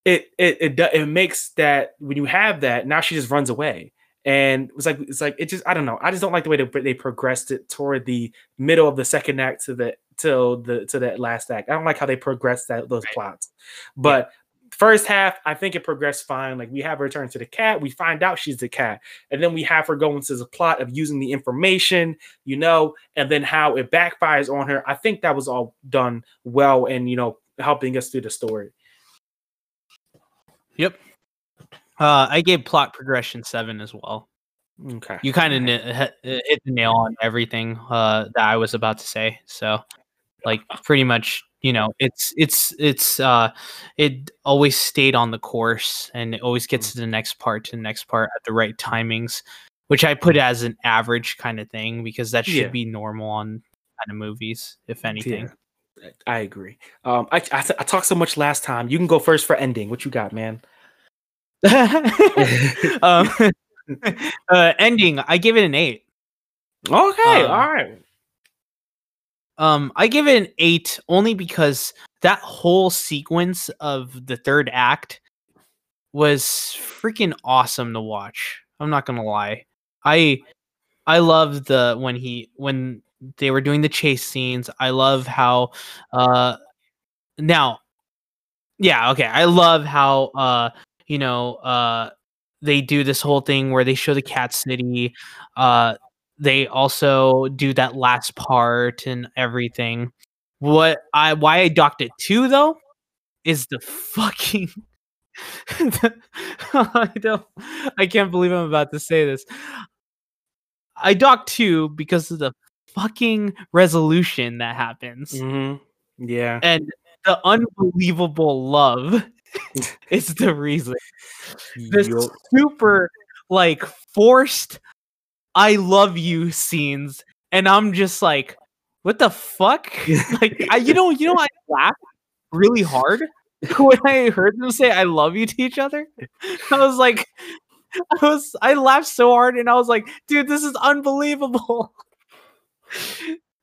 Speaker 1: It it it, it makes that when you have that now she just runs away. And it's like it's like it just i don't know. I just don't like the way they, they progressed it toward the middle of the second act to the till the to that last act. I don't like how they progressed that those plots. But First half, I think it progressed fine. Like we have her turn to the cat, we find out she's the cat, and then we have her go into the plot of using the information, you know, and then how it backfires on her. I think that was all done well, and you know, helping us through the story.
Speaker 2: Yep. Uh, I gave plot progression seven as well.
Speaker 1: Okay.
Speaker 2: You kind of hit the nail on everything uh, that I was about to say. So, like, pretty much you know it's it's it's uh it always stayed on the course and it always gets mm. to the next part to the next part at the right timings which i put as an average kind of thing because that should yeah. be normal on kind of movies if anything
Speaker 1: yeah. i agree um I, I, I talked so much last time you can go first for ending what you got man
Speaker 2: um uh ending i give it an eight
Speaker 1: okay um, all right
Speaker 2: um, I give it an eight only because that whole sequence of the third act was freaking awesome to watch. I'm not gonna lie. I I love the when he when they were doing the chase scenes. I love how uh now yeah, okay. I love how uh you know uh they do this whole thing where they show the cat city uh they also do that last part and everything. What I why I docked it too though is the fucking I don't I can't believe I'm about to say this. I docked two because of the fucking resolution that happens.
Speaker 1: Mm-hmm. Yeah.
Speaker 2: And the unbelievable love is the reason. This super like forced I love you scenes, and I'm just like, what the fuck? like, I, you know, you know, I laughed really hard when I heard them say "I love you" to each other. I was like, I was, I laughed so hard, and I was like, dude, this is unbelievable.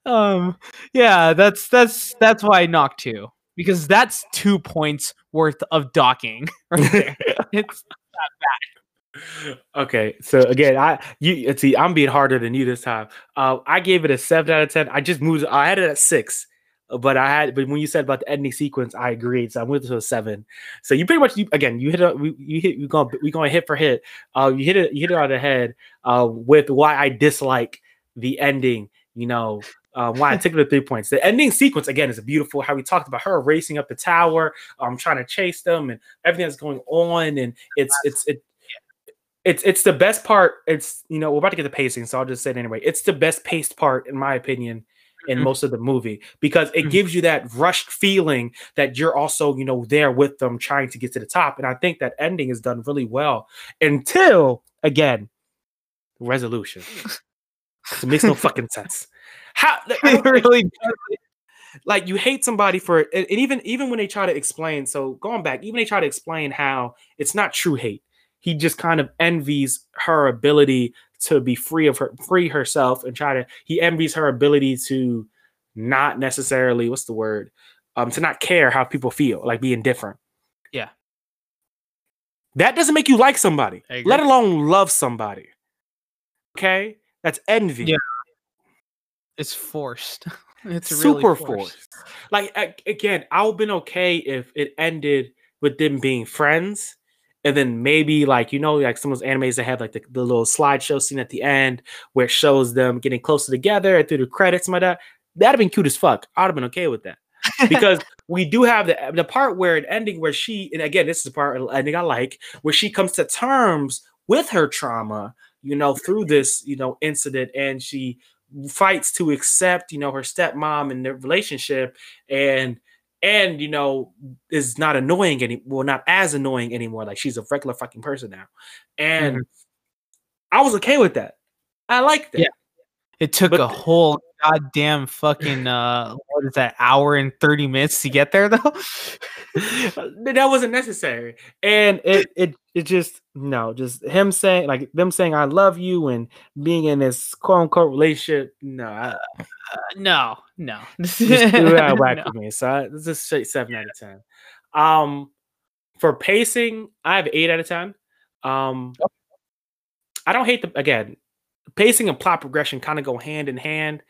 Speaker 2: um, yeah, that's that's that's why I knocked two because that's two points worth of docking right there. it's not that bad
Speaker 1: okay, so again, I you see, I'm being harder than you this time. Uh, I gave it a seven out of ten. I just moved. I had it at six, but I had. But when you said about the ending sequence, I agreed. So I went to a seven. So you pretty much, you, again, you hit a, we, you hit, you going, we going hit for hit. Uh, you hit it, you hit it on the head. Uh, with why I dislike the ending. You know, um, why I took the three points. The ending sequence again is beautiful. How we talked about her racing up the tower, um, trying to chase them, and everything that's going on, and it's it's it it's it's the best part. It's you know we're about to get the pacing, so I'll just say it anyway. It's the best paced part in my opinion in mm-hmm. most of the movie because it mm-hmm. gives you that rushed feeling that you're also you know there with them trying to get to the top, and I think that ending is done really well until again resolution. it makes no fucking sense. How it really like you hate somebody for and, and even even when they try to explain. So going back, even they try to explain how it's not true hate. He just kind of envies her ability to be free of her free herself and try to he envies her ability to not necessarily what's the word um to not care how people feel like be indifferent
Speaker 2: Yeah.
Speaker 1: that doesn't make you like somebody let alone love somebody okay that's envy
Speaker 2: Yeah. It's forced. It's really
Speaker 1: super
Speaker 2: forced.
Speaker 1: forced. Like again, I would have been okay if it ended with them being friends, and then maybe like you know, like some of those animes that have like the, the little slideshow scene at the end where it shows them getting closer together and through the credits and like that. That'd have been cute as fuck. I'd have been okay with that because we do have the the part where an ending where she and again this is the part of the ending I like where she comes to terms with her trauma, you know, through this you know incident, and she fights to accept you know her stepmom and their relationship and and you know is not annoying any well not as annoying anymore like she's a regular fucking person now and
Speaker 2: Mhm.
Speaker 1: i was okay with that i like it
Speaker 2: Yeah. It took
Speaker 1: But-
Speaker 2: a whole goddamn fucking uh what is that hour and 30 minutes to get there though?
Speaker 1: that wasn't necessary and it it it just no just him saying like them saying i love you and being in this quote unquote relationship no I,
Speaker 2: Uh, no, no.
Speaker 1: just threw out whack
Speaker 2: No.
Speaker 1: for me so I, this is straight 7 out of 10 um for pacing i have 8 out of 10 um i don't hate the again pacing and plot progression kind of go hand in hand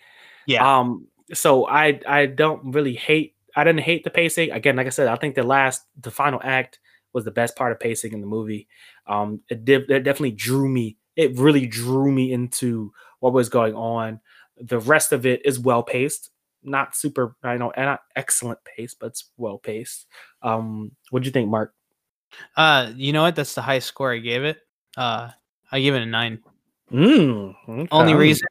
Speaker 2: Yeah.
Speaker 1: um so i i don't really hate i didn't hate the pacing again like i said i think the last the final act was the best part of pacing in the movie um it did it definitely drew me it really drew me into what was going on the rest of it is well paced not super i know not excellent pace but it's well paced um what do you think mark
Speaker 2: Uh you know what? That's the highest score I gave it. Uh I gave it a nine.
Speaker 1: mm,
Speaker 2: Only reason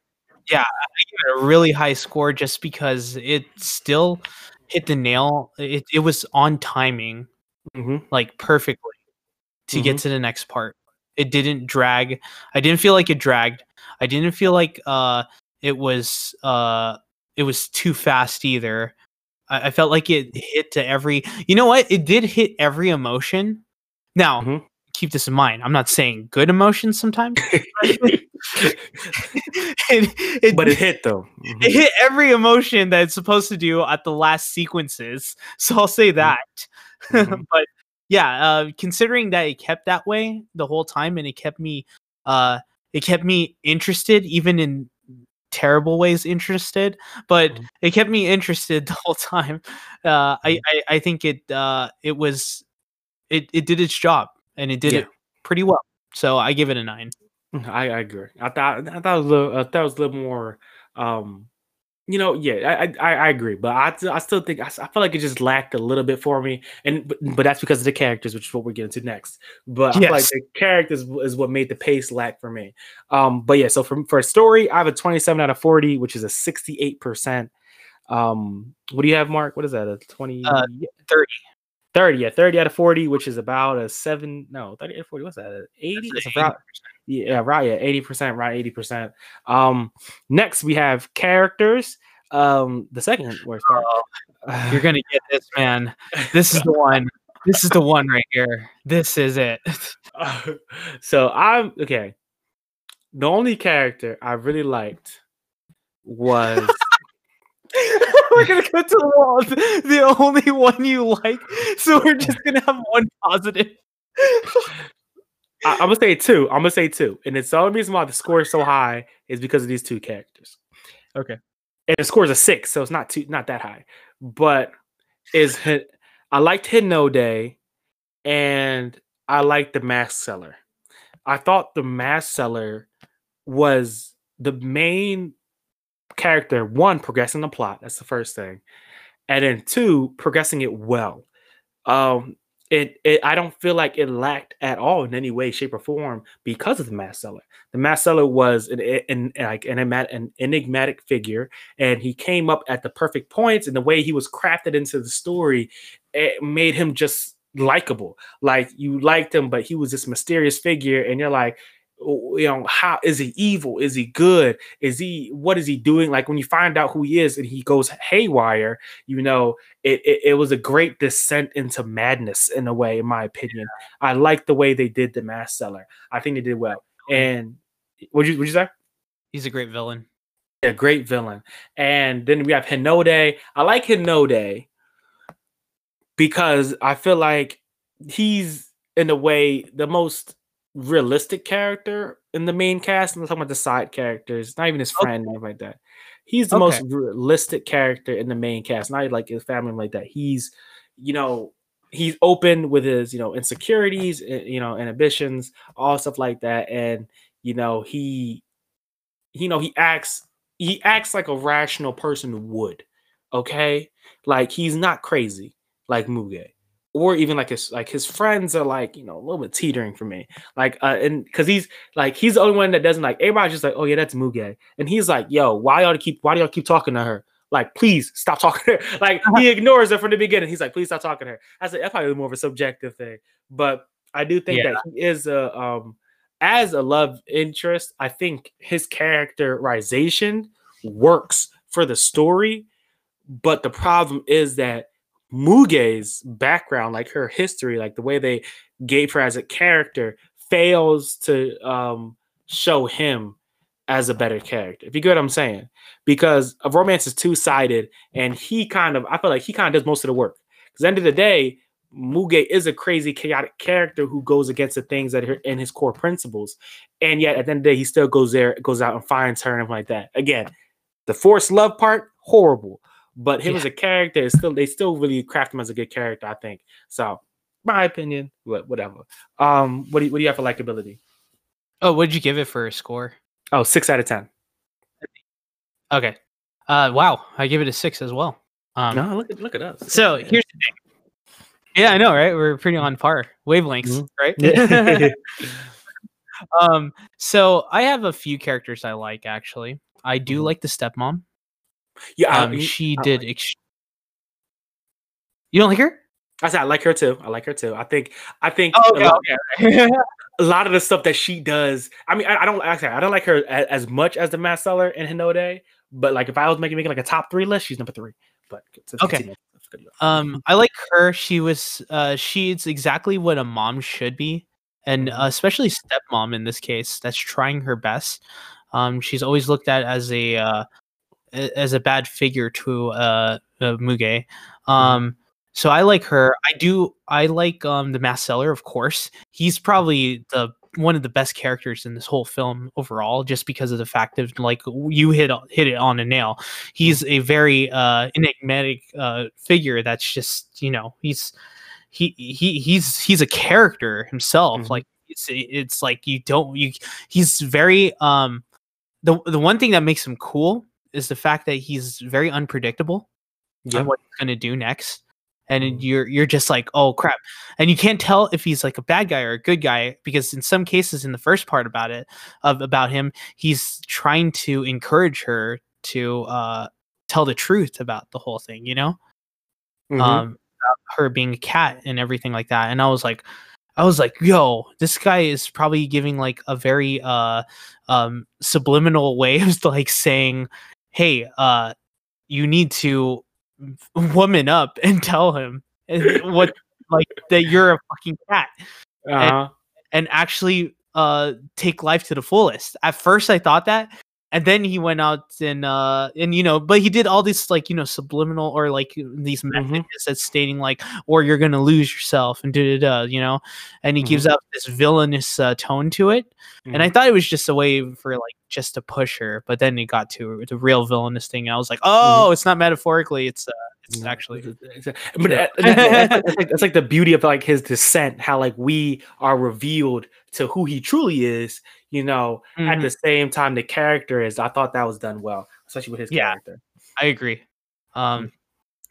Speaker 2: yeah, I give it a really high score just because it still hit the nail. It it was on timing.
Speaker 1: Mhm.
Speaker 2: like perfectly to get to the next part. It didn't drag. I didn't feel like it dragged. I didn't feel like uh it was uh it was too fast either. I, I felt like it hit to every you know what? It did hit every emotion. Now
Speaker 1: Mhm.
Speaker 2: Keep this in mind. I'm not saying good emotions sometimes. it, it,
Speaker 1: but it hit though Mhm.
Speaker 2: it hit every emotion that it's supposed to do at the last sequences. So I'll say that.
Speaker 1: Mhm.
Speaker 2: but yeah, uh, considering that it kept that way the whole time and it kept me uh it kept me interested even in terrible ways interested but
Speaker 1: Mhm.
Speaker 2: it kept me interested the whole time uh I,
Speaker 1: Mhm.
Speaker 2: I i think it uh it was it it did its job and it did
Speaker 1: Yeah.
Speaker 2: it pretty well so i give it a nine
Speaker 1: I, I agree. I thought I thought it was a little, I thought it was a little more, um, you know, yeah, I I, I agree, but I I still think I, I feel like it just lacked a little bit for me, and but, but that's because of the characters, which is what we're getting to next. But I feel like
Speaker 2: Yes.
Speaker 1: the characters is what made the pace lack for me. Um, but yeah, so for for a story, I have a twenty seven out of forty, which is a sixty eight percent. Um, what do you have, Mark? What is that? A twenty?
Speaker 2: Uh, 30
Speaker 1: 30, yeah, 30 out of 40, which is about a seven, no, 30 out of 40, what's that? 80?
Speaker 2: That's
Speaker 1: about, yeah, right, yeah, 80%, right, 80%. Um, next we have characters. Um, the second worst part.
Speaker 2: Oh, you're gonna get this man this is the one this is the one right here this is it
Speaker 1: so I'm okay. The only character I really liked was
Speaker 2: we're gonna go to the wall the only one you like so we're just gonna have one positive
Speaker 1: I, I'm gonna say two. I'm gonna say two, and it's the only reason why the score is so high is because of these two characters.
Speaker 2: Okay.
Speaker 1: and the score is a six, so it's not too not that high. But is I liked Hinode, and I liked the Mask Seller. I thought the Mask Seller was the main character. One, progressing the plot. That's the first thing, and then two, progressing it well. Um, it, it I don't feel like it lacked at all in any way, shape, or form because of the mask seller. The mask seller was an, an, like an, an enigmatic figure, and he came up at the perfect points, and the way he was crafted into the story, it made him just likable. Like you liked him, but he was this mysterious figure, and you're like, you know how is he evil? Is he good? Is he what is he doing? Like when you find out who he is and he goes haywire you know it, it, it was a great descent into madness in a way in my opinion. I like the way they did the mask seller. I think they did well. And what you what you say?
Speaker 2: He's a great villain.
Speaker 1: A great villain. And then we have hinode. I like hinode because i feel like he's in a way the most realistic character in the main cast. I'm talking about the side characters, not even his friend, okay. like that. He's the okay. most realistic character in the main cast, not like his family like that. He's, you know, he's open with his, you know, insecurities, eh, you know, inhibitions, all stuff like that, and you know, he, you know, he acts, he acts like a rational person would. Okay, like he's not crazy like Muge or even like his like his friends are like you know a little bit teetering for me. Like uh and because he's like he's the only one that doesn't like everybody's just like oh yeah that's Muge. And he's like yo why y'all keep why do y'all keep talking to her? Like please stop talking to her. Like he ignores her from the beginning. He's like please stop talking to her. I said that's probably more of a subjective thing. But I do think yeah. that he is a um as a love interest I think his characterization works for the story but the problem is that Muge's background, like her history, like the way they gave her as a character, fails to um, show him as a better character. If you get what I'm saying, because a romance is two sided, and he kind of, I feel like he kind of does most of the work. Because end of the day, Muge is a crazy, chaotic character who goes against the things that are in his core principles, and yet at the end of the day, he still goes there, goes out and finds her and like that. Again, the forced love part, horrible. But him yeah. as a character is still they still really craft him as a good character, I think. So my opinion, whatever. Um, what do you, what do you have for likability?
Speaker 2: Oh, what did you give it for a score?
Speaker 1: Oh, six out of ten.
Speaker 2: Okay. Uh, wow, I give it a six as well.
Speaker 1: Um, no, look at look at us.
Speaker 2: So here's the thing. Yeah, I know, right? We're pretty on par wavelengths, mm-hmm. right? um, so I have a few characters I like actually. I do mm-hmm. like the stepmom.
Speaker 1: Yeah,
Speaker 2: um, she I did. Like ex- you don't like her?
Speaker 1: I said I like her too. I like her too. I think. I think. Oh, okay, a, lot, okay. a lot of the stuff that she does. I mean, I, I don't. Actually, I don't like her as, as, much as the mask seller in Hinode. But like, if I was making making like a top three list, she's number three. But
Speaker 2: okay. Um, I like her. She was. Uh, she's exactly what a mom should be, and uh, especially stepmom in this case. That's trying her best. Um, she's always looked at as a uh, as a bad figure to uh, uh Muge. Mm-hmm. Um, so I like her. I do. I like um the mask seller, of course. He's probably the one of the best characters in this whole film overall, just because of the fact of like you hit hit it on a nail. He's a very uh, enigmatic uh, figure. That's just you know he's he he he's he's a character himself. Mm-hmm. Like it's it's like you don't you he's very um the the one thing that makes him cool is the fact that he's very unpredictable yeah. on what he's going to do next and mm-hmm. you're you're just like oh crap and you can't tell if he's like a bad guy or a good guy because in some cases in the first part about it of about him he's trying to encourage her to uh tell the truth about the whole thing you know mm-hmm. um her being a cat and everything like that and i was like I was like, yo, this guy is probably giving like a very uh um subliminal way of like saying hey, uh, you need to woman up and tell him what like that you're a fucking cat uh-huh. and, and actually uh take life to the fullest. At first I thought that and then he went out and uh and you know but he did all this like you know subliminal or like these mm-hmm. messages mm-hmm. that's stating like or you're gonna lose yourself and da da da you know and he mm-hmm. gives up this villainous uh, tone to it mm-hmm. and i mm-hmm. thought it was just a way for like just to push her but then it got to the real villainous thing and i was like mm-hmm. oh it's not metaphorically it's uh it's actually
Speaker 1: but uh, that's, like, that's like the beauty of like his descent how like we are revealed to who he truly is you know, mm-hmm. at the same time the character is. I thought that was done well, especially with his yeah, character.
Speaker 2: I agree. Um, mm.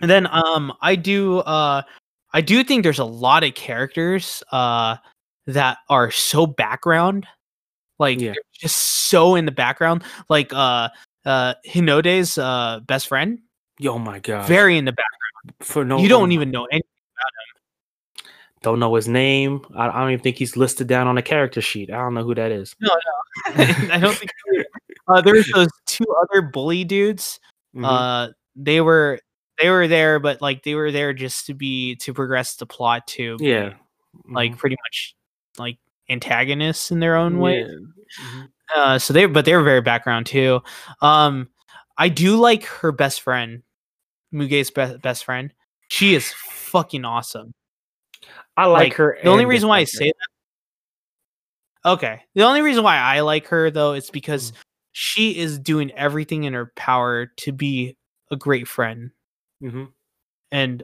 Speaker 2: and then um, I do uh, I do think there's a lot of characters uh that are so background, like yeah. just so in the background, like uh uh Hinode's uh best friend.
Speaker 1: Oh my god,
Speaker 2: very in the background. For no, you don't even know anything about him.
Speaker 1: Don't know his name. I, I don't even think he's listed down on the character sheet. I don't know who that is.
Speaker 2: No, no, I don't think. Uh, there's those two other bully dudes.
Speaker 1: Mhm.
Speaker 2: Uh, they were they were there, but like they were there just to be to progress the plot too.
Speaker 1: yeah.
Speaker 2: like
Speaker 1: Mhm.
Speaker 2: pretty much like antagonists in their own way.
Speaker 1: Yeah. Mhm.
Speaker 2: Uh, so they but they were very background too. Um, I do like her best friend, Muge's be- best friend. She is fucking awesome.
Speaker 1: I like,
Speaker 2: Like,
Speaker 1: her.
Speaker 2: The only reason why I say that. Okay. The only reason why I like her though is because
Speaker 1: Mm.
Speaker 2: she is doing everything in her power to be a great friend.
Speaker 1: Mhm.
Speaker 2: And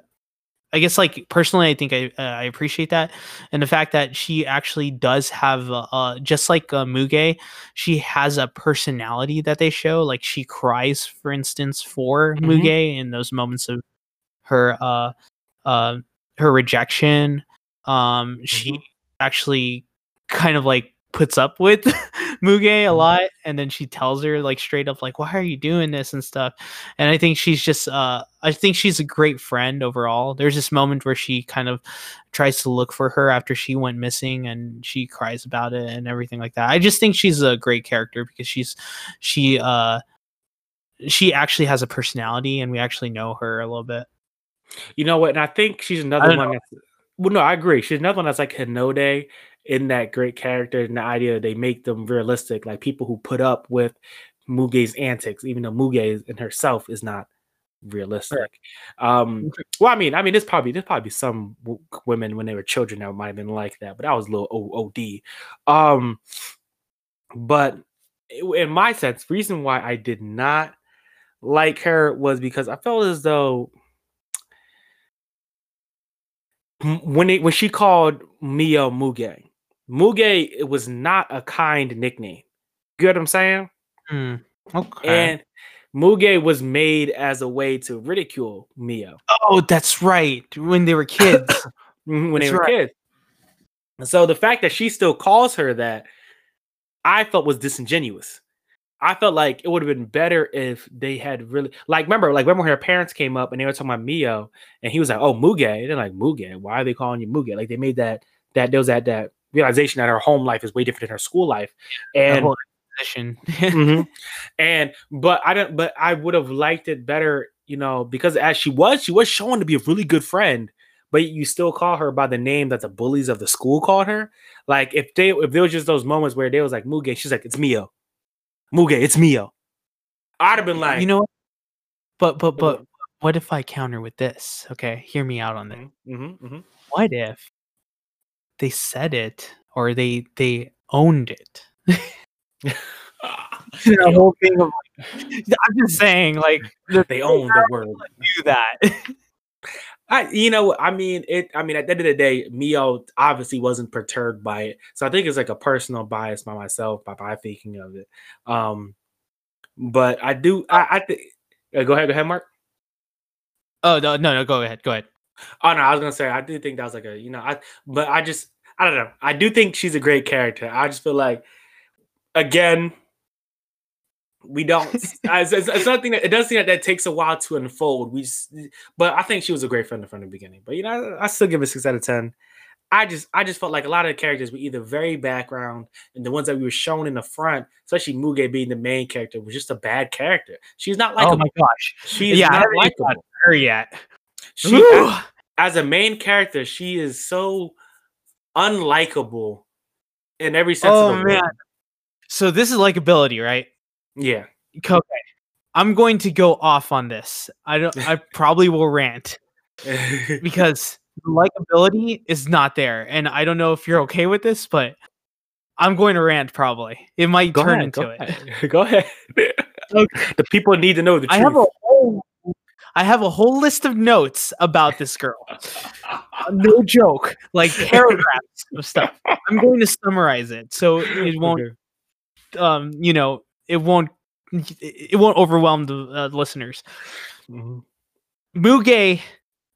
Speaker 2: I guess like personally I think I uh, I appreciate that and the fact that she actually does have uh, uh just like uh, Muge, she has a personality that they show like she cries for instance for
Speaker 1: Mhm.
Speaker 2: Muge in those moments of her uh uh her rejection um she
Speaker 1: Mhm.
Speaker 2: actually kind of like puts up with Muge a
Speaker 1: Mhm.
Speaker 2: lot and then she tells her like straight up like why are you doing this and stuff and I think she's just uh I think she's a great friend overall there's this moment where she kind of tries to look for her after she went missing and she cries about it and everything like that I just think she's a great character because she's she uh she actually has a personality and we actually know her a little bit
Speaker 1: You know what? And I think she's another one that's well, no, I agree. She's another one that's like Hinode in that great character and the idea they make them realistic, like people who put up with Muge's antics, even though Muge in herself is not realistic. Um, well, I mean, I mean, there's probably there's probably some w- women when they were children that might have been like that, but that was a little O- OD. Um, but in my sense, reason why I did not like her was because I felt as though when it, when she called Mio Muge, Muge it was not a kind nickname. You get what I'm saying?
Speaker 2: Hmm. okay
Speaker 1: And Muge was made as a way to ridicule Mio
Speaker 2: oh that's right when they were kids
Speaker 1: mhm, when they were
Speaker 2: right.
Speaker 1: kids. And so the fact that she still calls her that, I felt was disingenuous. I felt like it would have been better if they had really like remember like remember when her parents came up and they were talking about Mio and he was like oh Muge they're like Muge why are they calling you Muge like they made that that there was that that realization that her home life is way different than her school life and. Mhm. and but I don't but I would have liked it better, you know, because as she was, she was shown to be a really good friend, but you still call her by the name that the bullies of the school called her. Like if they if there was just those moments where they was like Muge, she's like, it's Mio. Muge, it's Mio. I'd have been like,
Speaker 2: you know what? But but but what if I counter with this? Okay, hear me out on this.
Speaker 1: mm-hmm, mm-hmm.
Speaker 2: What if they said it or they they owned it? the whole thing of like, I'm just saying, like
Speaker 1: they own the word.
Speaker 2: do that.
Speaker 1: I, you know, I mean, it. I mean, at the end of the day, Mio obviously wasn't perturbed by it, so I think it's like a personal bias by myself by, by thinking of it. Um, but I do. I, I think. Uh, go ahead. Go ahead, Mark.
Speaker 2: oh no no no! Go ahead. Go ahead.
Speaker 1: Oh no, I was gonna say I do think that was like a you know I but I just I don't know I do think she's a great character. I just feel like again we don't it's, it's, it's something that it does seem that that takes a while to unfold. We s- but I think she was a great friend from the beginning. But you know I, I still give it six out of ten. I just I just felt like a lot of the characters were either very background and the ones that we were shown in the front, especially Muge being the main character, was just a bad character. She's not like
Speaker 2: oh my gosh!
Speaker 1: she's
Speaker 2: yeah, I
Speaker 1: not
Speaker 2: haven't
Speaker 1: likable.
Speaker 2: her yet.
Speaker 1: She
Speaker 2: Ooh.
Speaker 1: as a main character, she is so unlikable in every sense
Speaker 2: Oh
Speaker 1: of the
Speaker 2: man!
Speaker 1: word.
Speaker 2: So this is likability, right?
Speaker 1: Yeah.
Speaker 2: Okay. I'm going to go off on this. I don't. I probably will rant because likability is not there, and I don't know if you're okay with this, but I'm going to rant. Probably it might
Speaker 1: go
Speaker 2: turn
Speaker 1: ahead,
Speaker 2: into
Speaker 1: go
Speaker 2: it.
Speaker 1: Ahead. Go ahead.
Speaker 2: Okay.
Speaker 1: The people need to know the
Speaker 2: I
Speaker 1: truth.
Speaker 2: have a. I have a whole list of notes about this girl. No joke, like paragraphs of stuff. I'm going to summarize it so it won't um you know it won't it won't overwhelm the uh, listeners
Speaker 1: Mhm.
Speaker 2: muge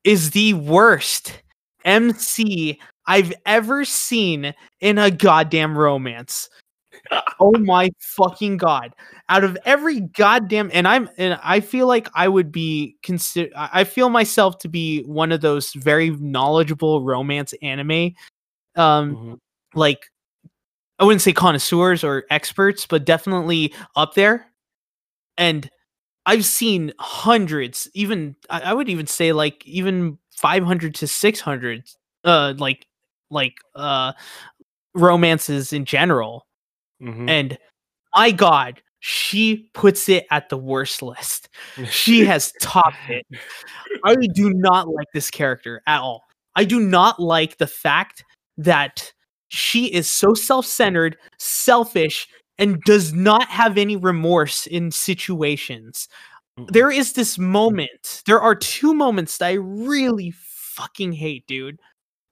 Speaker 2: is the worst mc i've ever seen in a goddamn romance oh my fucking god! Out of every goddamn, and I'm and I feel like I would be consider. I feel myself to be one of those very knowledgeable romance anime, um,
Speaker 1: Mhm.
Speaker 2: like I wouldn't say connoisseurs or experts, but definitely up there. And I've seen hundreds, even I, I would even say like even 500 to 600 uh like like uh romances in general.
Speaker 1: Mhm.
Speaker 2: And my god, she puts it at the worst list. She has topped it. I do not like this character at all. I do not like the fact that she is so self-centered, selfish, and does not have any remorse in situations. There is this moment. There are two moments that I really fucking hate, dude.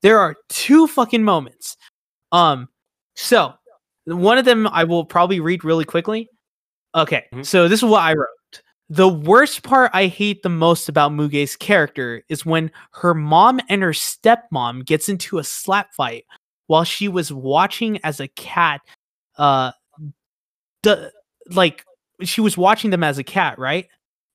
Speaker 2: There are two fucking moments. Um, so one of them I will probably read really quickly. Okay,
Speaker 1: Mhm.
Speaker 2: so this is what I wrote. The worst part I hate the most about Muge's character is when her mom and her stepmom gets into a slap fight while she was watching as a cat. Uh, d- like she was watching them as a cat, right?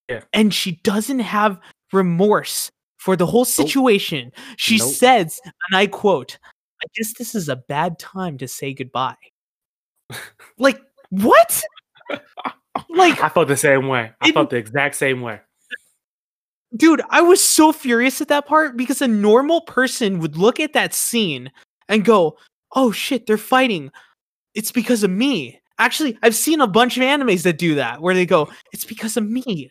Speaker 1: Yeah.
Speaker 2: And she doesn't have remorse for the whole situation. She
Speaker 1: Nope.
Speaker 2: says, and I quote, I guess this is a bad time to say goodbye. Like, what? like,
Speaker 1: I felt the same way. I
Speaker 2: It-
Speaker 1: felt the exact same way.
Speaker 2: dude, I was so furious at that part because a normal person would look at that scene and go, "Oh shit, they're fighting. It's because of me." Actually, I've seen a bunch of animes that do that where they go, "It's because of me.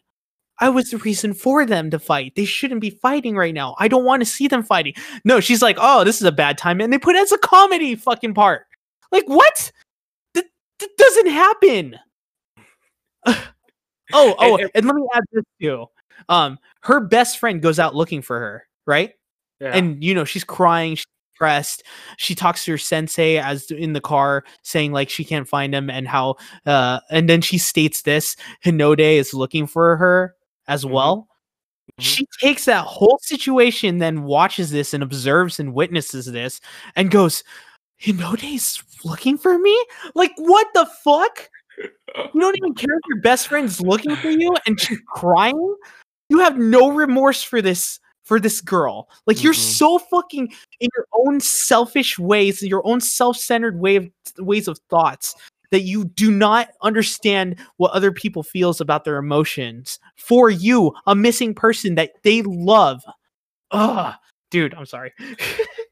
Speaker 2: I was the reason for them to fight. They shouldn't be fighting right now. I don't want to see them fighting." No, she's like, "Oh, this is a bad time." And they put it as a comedy fucking part. Like, what? That, doesn't happen. oh, oh,
Speaker 1: And-
Speaker 2: and let me add this too. Um, her best friend goes out looking for her, right?
Speaker 1: Yeah.
Speaker 2: And you know, she's crying, she's depressed. She talks to her sensei as in the car, saying like she can't find him and how uh and then she states this Hinode is looking for her as
Speaker 1: Mhm.
Speaker 2: well.
Speaker 1: Mhm.
Speaker 2: She takes that whole situation, then watches this and observes and witnesses this and goes, Hinode's looking for me? Like, what the fuck? You don't even care if your best friend's looking for you and she's crying? You have no remorse for this for this girl. Like you're
Speaker 1: mm-hmm.
Speaker 2: so fucking in your own selfish ways, your own self-centered way of ways of thoughts that you do not understand what other people feels about their emotions for you, a missing person that they love. Ugh. Dude, I'm sorry.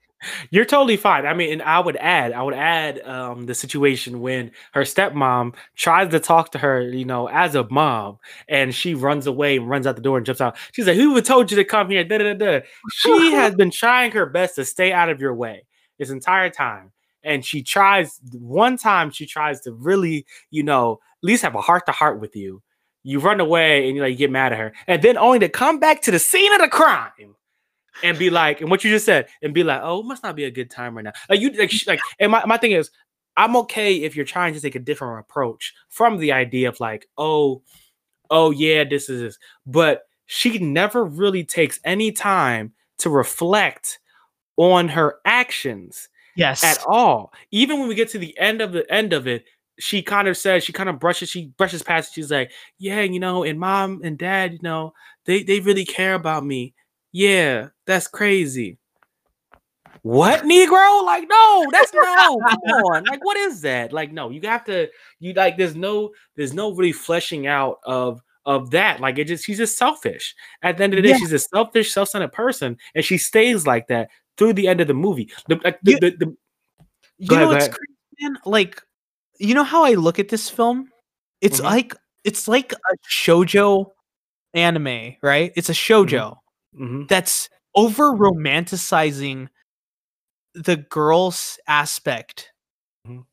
Speaker 1: You're totally fine. I mean, and I would add, I would add um, the situation when her stepmom tries to talk to her, you know, as a mom, and she runs away and runs out the door and jumps out. She's like, "Who told you to come here?" Da, da, da. She has been trying her best to stay out of your way this entire time, and she tries. One time, she tries to really, you know, at least have a heart to heart with you. You run away and you like you get mad at her, and then only to come back to the scene of the crime and be like, and what you just said, and be like, oh, it must not be a good time right now. Like you, like, like, and my, my thing is, I'm okay if you're trying to take a different approach from the idea of like, oh, oh yeah, this is this, but she never really takes any time to reflect on her actions
Speaker 2: yes.
Speaker 1: at all. Even when we get to the end of the end of it, she kind of says she kind of brushes she brushes past. it. She's like, yeah, you know, and mom and dad, you know, they they really care about me. Yeah, that's crazy. What Negro? Like, no, that's no. Come on, like, what is that? Like, no, you have to. You like, there's no, there's no really fleshing out of of that. Like, it just she's just selfish. At the end of the day,
Speaker 2: Yeah.
Speaker 1: she's a selfish, self-centered person, and she stays like that through the end of the movie. The, like, the,
Speaker 2: You-
Speaker 1: the, the,
Speaker 2: you
Speaker 1: Go
Speaker 2: know
Speaker 1: ahead,
Speaker 2: what's crazy, man? Like, you know how I look at this film? It's
Speaker 1: Mhm.
Speaker 2: like it's like a shojo anime, right? It's a shojo
Speaker 1: mhm.
Speaker 2: that's over romanticizing the girl's aspect
Speaker 1: Mhm.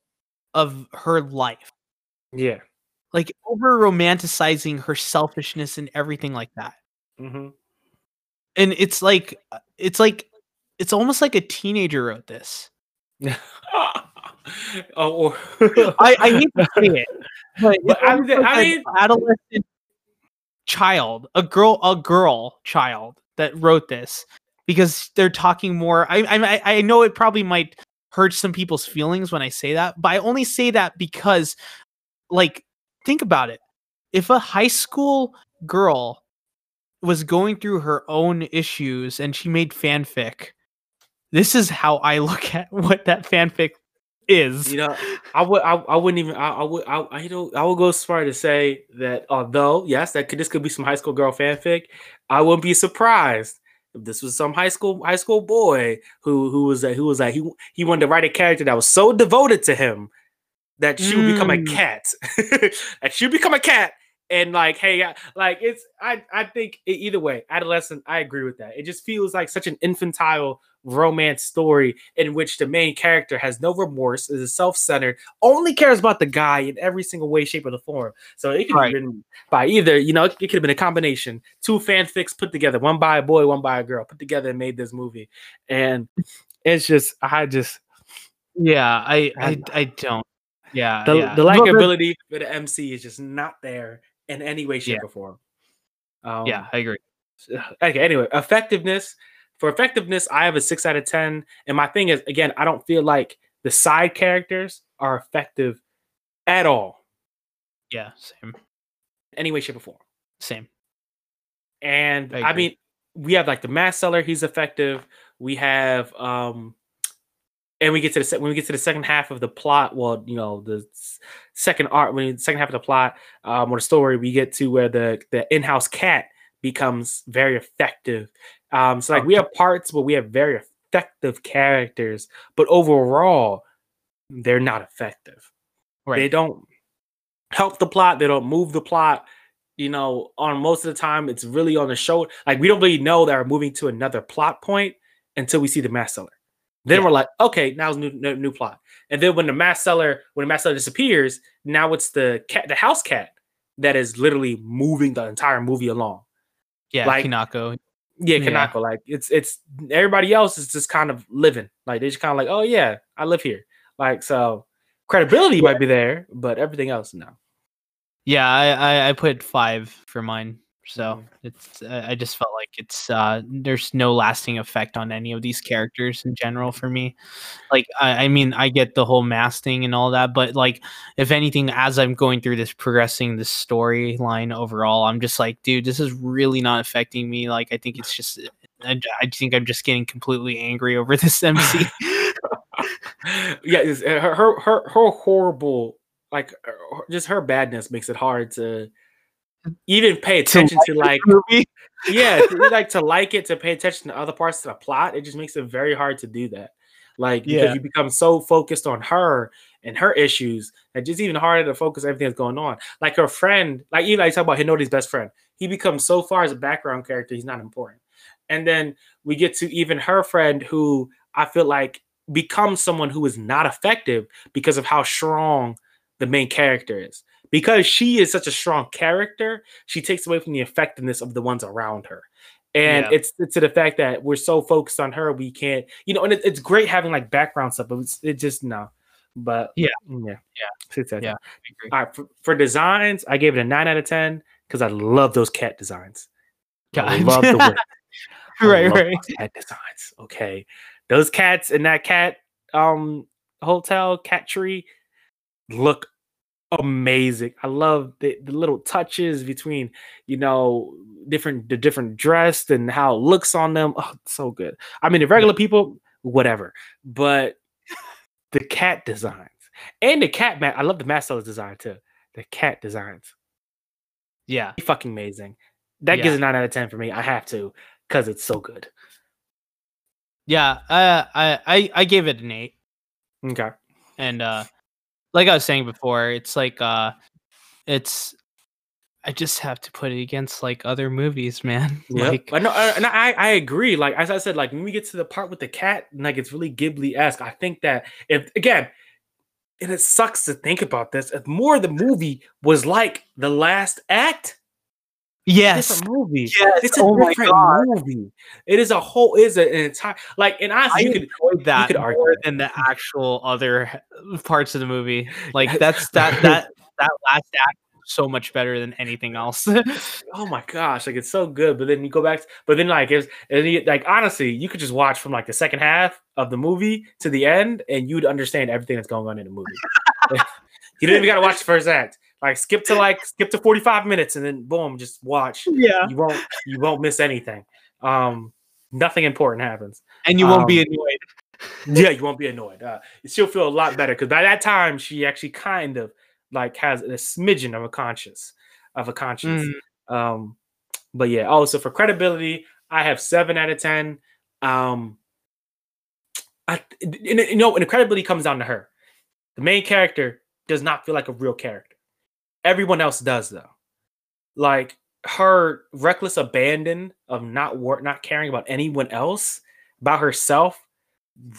Speaker 2: of her life.
Speaker 1: yeah.
Speaker 2: Like over romanticizing her selfishness and everything like that.
Speaker 1: hmm
Speaker 2: And it's like uh, it's like it's almost like a teenager wrote this.
Speaker 1: oh,
Speaker 2: I, I hate to say it, but,
Speaker 1: But I mean-
Speaker 2: like
Speaker 1: I mean-
Speaker 2: adolescent child, a girl, a girl child that wrote this because they're talking more. I, I, I know it probably might hurt some people's feelings when I say that, but I only say that because, like, think about it. If a high school girl was going through her own issues and she made fanfic, this is how I look at what that fanfic is.
Speaker 1: You know, I would, I, I wouldn't even, I, I would, I, I, you know, I would go as far to say that although yes, that could this could be some high school girl fanfic, I wouldn't be surprised if this was some high school high school boy who who was who was like he he wanted to write a character that was so devoted to him that she would become a
Speaker 2: Mm.
Speaker 1: cat, that she would become a cat. And like, hey, I- like it's, I, I think either way, adolescent, I agree with that. It just feels like such an infantile romance story in which the main character has no remorse, is self-centered, only cares about the guy in every single way, shape, or the form. So it could
Speaker 2: Right.
Speaker 1: have been by either, you know, it could have been a combination, two fanfics put together, one by a boy, one by a girl, put together and made this movie. And it's just, I just
Speaker 2: Yeah, I I, I don't. Yeah,
Speaker 1: the,
Speaker 2: yeah.
Speaker 1: the likability for the MC is just not there in any way, shape,
Speaker 2: Yeah.
Speaker 1: or form. Um,
Speaker 2: yeah, I agree.
Speaker 1: okay anyway effectiveness for effectiveness i have a six out of ten. And my thing is again i don't feel like the side characters are effective at all.
Speaker 2: Yeah, same,
Speaker 1: any way shape or form.
Speaker 2: Same.
Speaker 1: and
Speaker 2: I
Speaker 1: i, mean we have like the mask seller he's effective. We have um and we get to the when we get to the second half of the plot well you know the second art when the second half of the plot um or the story we get to where the the in-house cat becomes very effective. Um so like we have parts where we have very effective characters but overall they're not effective.
Speaker 2: Right.
Speaker 1: they don't help the plot they don't move the plot you know on most of the time it's really on the show like we don't really know that we're moving to another plot point until we see the mask seller. Then
Speaker 2: Yeah.
Speaker 1: we're like okay now it's new, new new plot. And then when the mask seller when the mask seller disappears now it's the cat the house cat that is literally moving the entire movie along
Speaker 2: Yeah,
Speaker 1: like-
Speaker 2: Kinako.
Speaker 1: yeah,
Speaker 2: Yeah.
Speaker 1: Kanako. Like it's it's everybody else is just kind of living. Like they're just kind of like, oh yeah, I live here. Like so, credibility might be there, but everything else no.
Speaker 2: Yeah, I, I I put five for mine. So
Speaker 1: Mhm.
Speaker 2: it's I I just felt like it's uh there's no lasting effect on any of these characters in general for me. Like I, I mean I get the whole mask thing and all that, but like if anything, as I'm going through this progressing this storyline overall, I'm just like, dude, this is really not affecting me. Like I think it's just I, I think I'm just getting completely angry over this MC.
Speaker 1: yeah, her, her her her horrible like just her badness makes it hard to even pay attention to like
Speaker 2: movie.
Speaker 1: yeah, to, like to like it, to pay attention to other parts of the plot, it just makes it very hard to do that. Like because
Speaker 2: Yeah.
Speaker 1: you become so focused on her and her issues, that just even harder to focus everything that's going on. Like her friend, like even like talk about Hinode's best friend, he becomes so far as a background character, he's not important. And then we get to even her friend, who I feel like becomes someone who is not effective because of how strong the main character is. Because she is such a strong character, she takes away from the effectiveness of the ones around her. And
Speaker 2: Yeah.
Speaker 1: it's, it's to the fact that we're so focused on her, we can't, you know, and it, it's great having like background stuff, but it's, it just no. But
Speaker 2: Yeah.
Speaker 1: yeah,
Speaker 2: Yeah. Yeah.
Speaker 1: 10.
Speaker 2: I agree.
Speaker 1: All right, for, for designs, I gave it a nine out of ten because I love those cat designs. I love the I
Speaker 2: right, right.
Speaker 1: cat designs. Okay, those cats in that cat um hotel cat tree look amazing. I love the, the little touches between you know different the different dressed and how it looks on them. Oh, so good. I mean, the regular people, whatever, but the cat designs and the cat man. I love the Master design too. The cat designs
Speaker 2: Yeah.
Speaker 1: fucking amazing. That gives a nine out of ten for me. I have to because it's so good.
Speaker 2: Yeah. Uh, I, I, I gave it an eight.
Speaker 1: Okay.
Speaker 2: and uh like i was saying before it's like uh it's i just have to put it against like other movies man
Speaker 1: Yeah,
Speaker 2: like
Speaker 1: but no, uh, and I I agree. Like as I said, like when we get to the part with the cat, like it's really Ghibli esque. I think that if again, and it sucks to think about this, if more of the movie was like the last act,
Speaker 2: yes
Speaker 1: different movie.
Speaker 2: Yes,
Speaker 1: It's a
Speaker 2: oh
Speaker 1: different movie. It is a whole. Is an entire like, and
Speaker 2: i
Speaker 1: you could
Speaker 2: enjoyed that
Speaker 1: could argue
Speaker 2: more than the actual other parts of the movie like that's that that that last act so much better than anything else.
Speaker 1: oh my gosh, like it's so good. But then you go back, to, but then like it's you, like honestly, you could just watch from like the second half of the movie to the end, and you'd understand everything that's going on in the movie. you didn't even got to watch the first act. Like skip to like skip to forty five minutes, and then boom, just watch.
Speaker 2: Yeah,
Speaker 1: you won't you won't miss anything. Um, nothing important happens,
Speaker 2: and you won't be um, annoyed.
Speaker 1: yeah, you won't be annoyed. Uh, she'll feel a lot better because by that time she actually kind of like has a smidgen of a conscience of a conscience. Mm. Um, but yeah, also oh, for credibility, I have seven out of ten. Um, I and, you know, and the credibility comes down to her. The main character does not feel like a real character. Everyone else does though. Like her reckless abandon of not not caring about anyone else, about herself,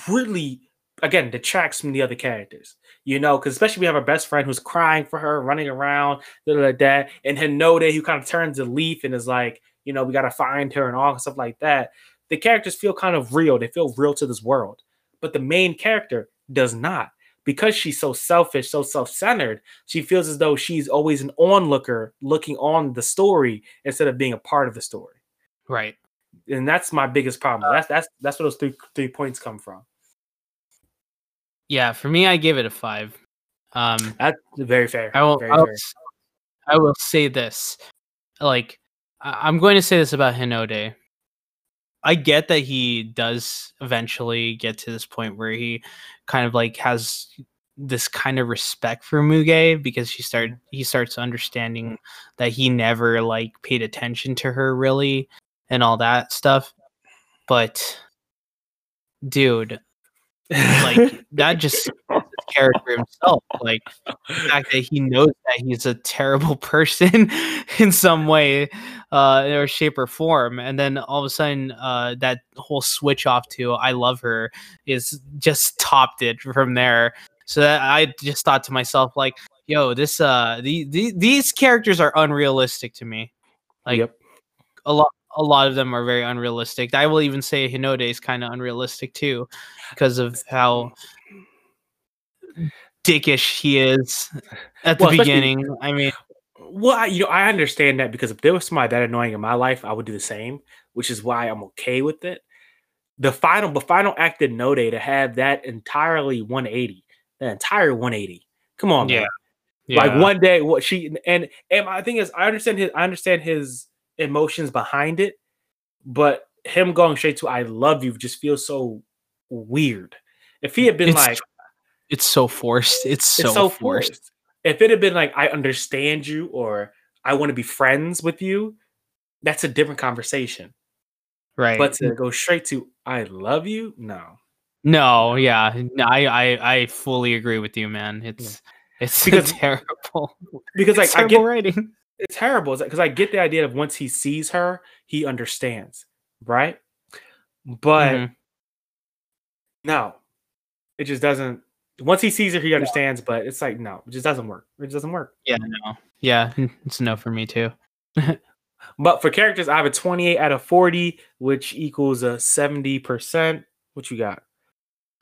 Speaker 1: really again detracts from the other characters. You know, because especially we have our best friend who's crying for her, running around, that, and Hinode who kind of turns a leaf and is like, you know, we got to find her and all stuff like that. The characters feel kind of real. They feel real to this world, but the main character does not because she's so selfish, so self-centered, she feels as though she's always an onlooker looking on the story instead of being a part of the story.
Speaker 2: Right.
Speaker 1: And that's my biggest problem. That's that's that's where those three three points come from.
Speaker 2: Yeah, for me, I gave it a five. Um,
Speaker 1: that's very fair.
Speaker 2: I will.
Speaker 1: Very
Speaker 2: I will, I will say this, like I'm going to say this about Hinode. I get that he does eventually get to this point where he kind of like has this kind of respect for Muge because she started mm-hmm. he starts understanding mm-hmm. that he never like paid attention to her really and all that stuff. But dude, like that just oh. Character himself. Like the fact that he knows that he's a terrible person in some way, uh, or shape or form, and then all of a sudden, uh, that whole switch off to "I love her" is just topped it from there. So that I just thought to myself, like, "Yo, this uh, the, the these characters are unrealistic to me." Like, yep. a lot a lot of them are very unrealistic. I will even say Hinode is kind of unrealistic too, because of how dickish he is at the well, beginning. I mean,
Speaker 1: well, I, you know, I understand that because if there was somebody that annoying in my life, I would do the same, which is why I'm okay with it. The final, the final act in No Day to have that entirely 180, the entire 180. Come on, yeah. Man. Yeah. Like one day, what she and and my thing is, I understand his, I understand his emotions behind it, but him going straight to "I love you" just feels so weird. If he had been
Speaker 2: it's,
Speaker 1: like,
Speaker 2: it's so forced. It's so, it's so forced. forced.
Speaker 1: If it had been like, "I understand you" or "I want to be friends with you," that's a different conversation.
Speaker 2: Right.
Speaker 1: But to go straight to "I love you," no.
Speaker 2: No, yeah, I I I fully agree with you, man. It's yeah. it's because terrible
Speaker 1: because like
Speaker 2: terrible I
Speaker 1: get
Speaker 2: writing
Speaker 1: it's terrible because I get the idea of once he sees her, he understands, right? But mm-hmm. no, it just doesn't. Once he sees it, he understands, yeah. but it's like no, it just doesn't work. It just doesn't work.
Speaker 2: Yeah, no, yeah, it's no for me too.
Speaker 1: but for characters, I have a 28 out of 40, which equals a 70 percent. What you got?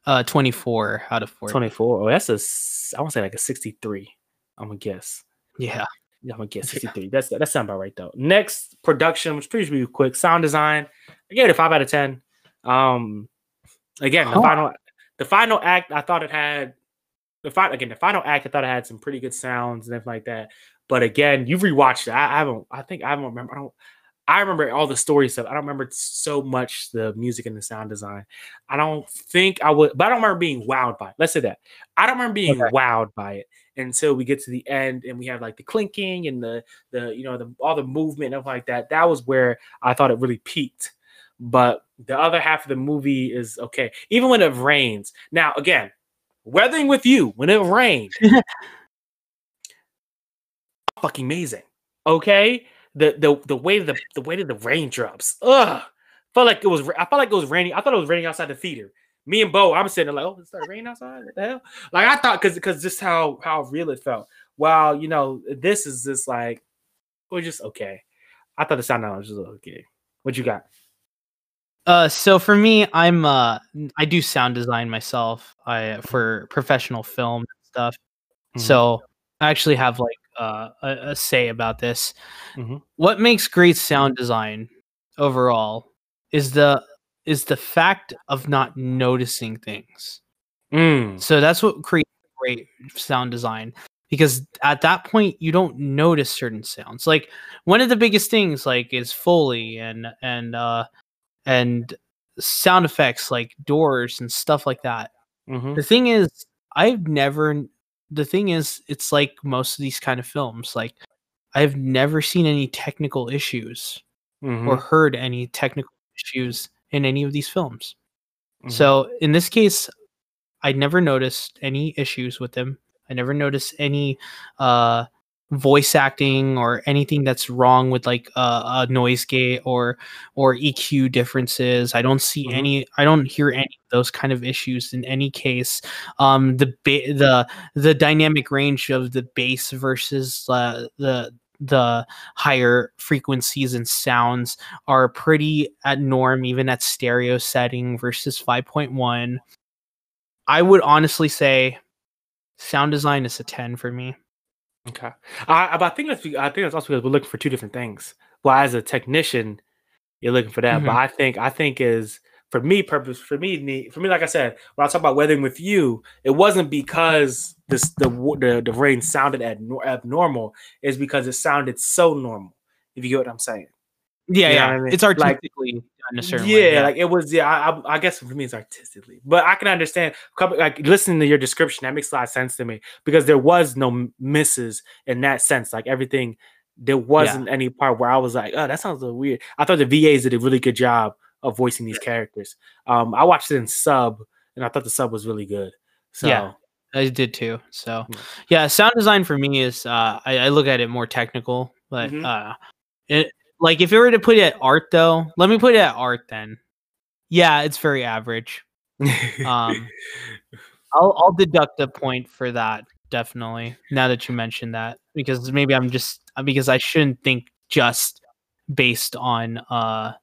Speaker 2: Uh, 24 out of 40.
Speaker 1: 24. Oh, that's a. I want to say like a 63. I'm gonna guess.
Speaker 2: Yeah.
Speaker 1: Yeah, I'm gonna guess 63. That's that sounds about right though. Next production, which pretty be quick. Sound design. I gave it a five out of ten. Um, again, the oh. final, the final act, I thought it had the final again. The final act, I thought it had some pretty good sounds and everything like that. But again, you've rewatched it. I, I haven't. I think I haven't remember. I don't. I remember all the story stuff. I don't remember so much the music and the sound design. I don't think I would, but I don't remember being wowed by it. Let's say that. I don't remember being okay. wowed by it until we get to the end and we have like the clinking and the the you know the all the movement and like that. That was where I thought it really peaked. But the other half of the movie is okay. Even when it rains. Now again, weathering with you when it rained. fucking amazing. Okay? the the the way the the way that the raindrops. Ugh. Felt like it was. I felt like it was raining. I thought it was raining outside the theater. Me and Bo, I'm sitting there like, oh, it started raining outside. What the hell? Like I thought, because because just how how real it felt. Wow, you know, this is just like, we're just okay. I thought the sound was just okay. What you got?
Speaker 2: Uh, so for me, I'm uh, I do sound design myself. I for professional film stuff. Mm-hmm. So I actually have like uh, a, a say about this.
Speaker 1: Mhm.
Speaker 2: What makes great sound design overall is the is the fact of not noticing things.
Speaker 1: Mm.
Speaker 2: So that's what creates great sound design because at that point you don't notice certain sounds. Like one of the biggest things like is foley and and uh and sound effects like doors and stuff like that.
Speaker 1: Mhm.
Speaker 2: The thing is I've never the thing is it's like most of these kind of films like I've never seen any technical issues
Speaker 1: Mhm.
Speaker 2: or heard any technical issues in any of these films.
Speaker 1: Mhm.
Speaker 2: So in this case, I never noticed any issues with them. I never noticed any uh, voice acting or anything that's wrong with like uh, a noise gate or or EQ differences. I don't see
Speaker 1: Mhm.
Speaker 2: any. I don't hear any of those kind of issues in any case. Um, the ba- the the dynamic range of the bass versus uh, the the higher frequencies and sounds are pretty at norm even at stereo setting versus 5.1 i would honestly say sound design is a 10 for me
Speaker 1: Okay. I, but I think that's I think that's also because we're looking for two different things. Well, as a technician, you're looking for that. But
Speaker 2: Mhm.
Speaker 1: I think I think is for me purpose for me for me like I said when I talk about weathering with you, it wasn't because this the the, the rain sounded at abnormal. Is because it sounded so normal. If you get what I'm saying.
Speaker 2: yeah
Speaker 1: You know
Speaker 2: yeah
Speaker 1: I mean?
Speaker 2: it's
Speaker 1: Like-
Speaker 2: a certain
Speaker 1: yeah,
Speaker 2: way,
Speaker 1: like it was. Yeah, I, I, guess for me it's artistically, but I can understand. Like listening to your description, that makes a lot of sense to me because there was no misses in that sense. Like everything, there wasn't any part where I was like, "Oh, that sounds a little weird." I thought the VAs did a really good job of voicing these characters. Um, I watched it in sub, and I thought the sub was really good. So
Speaker 2: Yeah. i did too so
Speaker 1: Yeah.
Speaker 2: yeah sound design for me is uh i, I look at it more technical but
Speaker 1: Mhm.
Speaker 2: uh it like if you were to put it at art though let me put it at art then yeah it's very average um I'll I'll deduct a point for that definitely. Now that you mentioned that, because maybe I'm just uh, because I shouldn't think just based on uh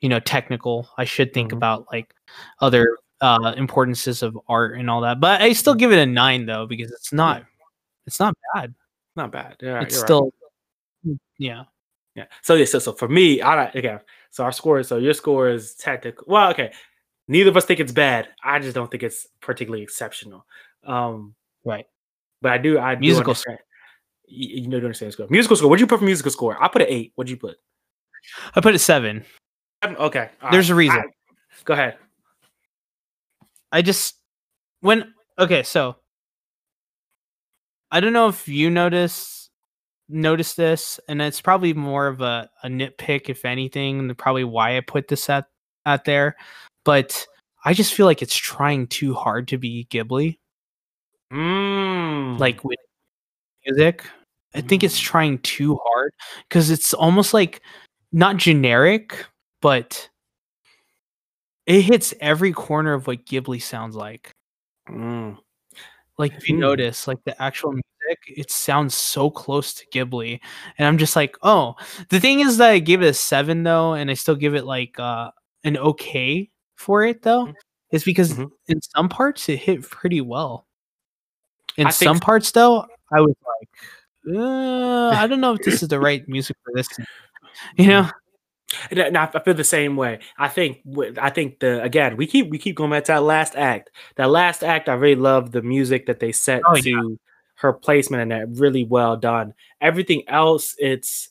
Speaker 2: you know technical. I should think
Speaker 1: Mhm.
Speaker 2: about like other uh importances of art and all that. But I still give it a nine though because it's not it's not bad.
Speaker 1: not bad. Yeah,
Speaker 2: it's
Speaker 1: you're right.
Speaker 2: still mm, yeah.
Speaker 1: Yeah. So yeah. So, so for me, I again. So our score. is So your score is technical. Well, okay. Neither of us think it's bad. I just don't think it's particularly exceptional. Um,
Speaker 2: Right.
Speaker 1: but I do. I do
Speaker 2: Musical
Speaker 1: understand. You, you know, do understand score. Musical score. What'd you put for musical score? I put an eight. What'd you put?
Speaker 2: I put a seven.
Speaker 1: Seven? Okay. all
Speaker 2: There's a reason.
Speaker 1: I- go ahead.
Speaker 2: I just when okay, so I don't know if you notice notice this, and it's probably more of a, a nitpick, if anything, and probably why I put this at out there. But I just feel like it's trying too hard to be Ghibli,
Speaker 1: Mm.
Speaker 2: like with music. I think it's
Speaker 1: Mm.
Speaker 2: trying too hard because it's almost like not generic, but it hits every corner of what Ghibli sounds like.
Speaker 1: Mm.
Speaker 2: Like if you
Speaker 1: Hmm.
Speaker 2: notice like the actual music it sounds so close to ghibli and i'm just like oh the thing is that i gave it a seven though and i still give it like uh an okay for it though
Speaker 1: Mhm.
Speaker 2: is because
Speaker 1: Mhm.
Speaker 2: in some parts it hit pretty well in
Speaker 1: I
Speaker 2: some parts though i was like uh, i don't know if this is the right music for this you know
Speaker 1: And I- and I I feel the same way. I think I think the again we keep we keep going back to that last act. That last act, I really love the music that they set
Speaker 2: Oh,
Speaker 1: to
Speaker 2: yeah.
Speaker 1: her placement and that really well done. Everything else, it's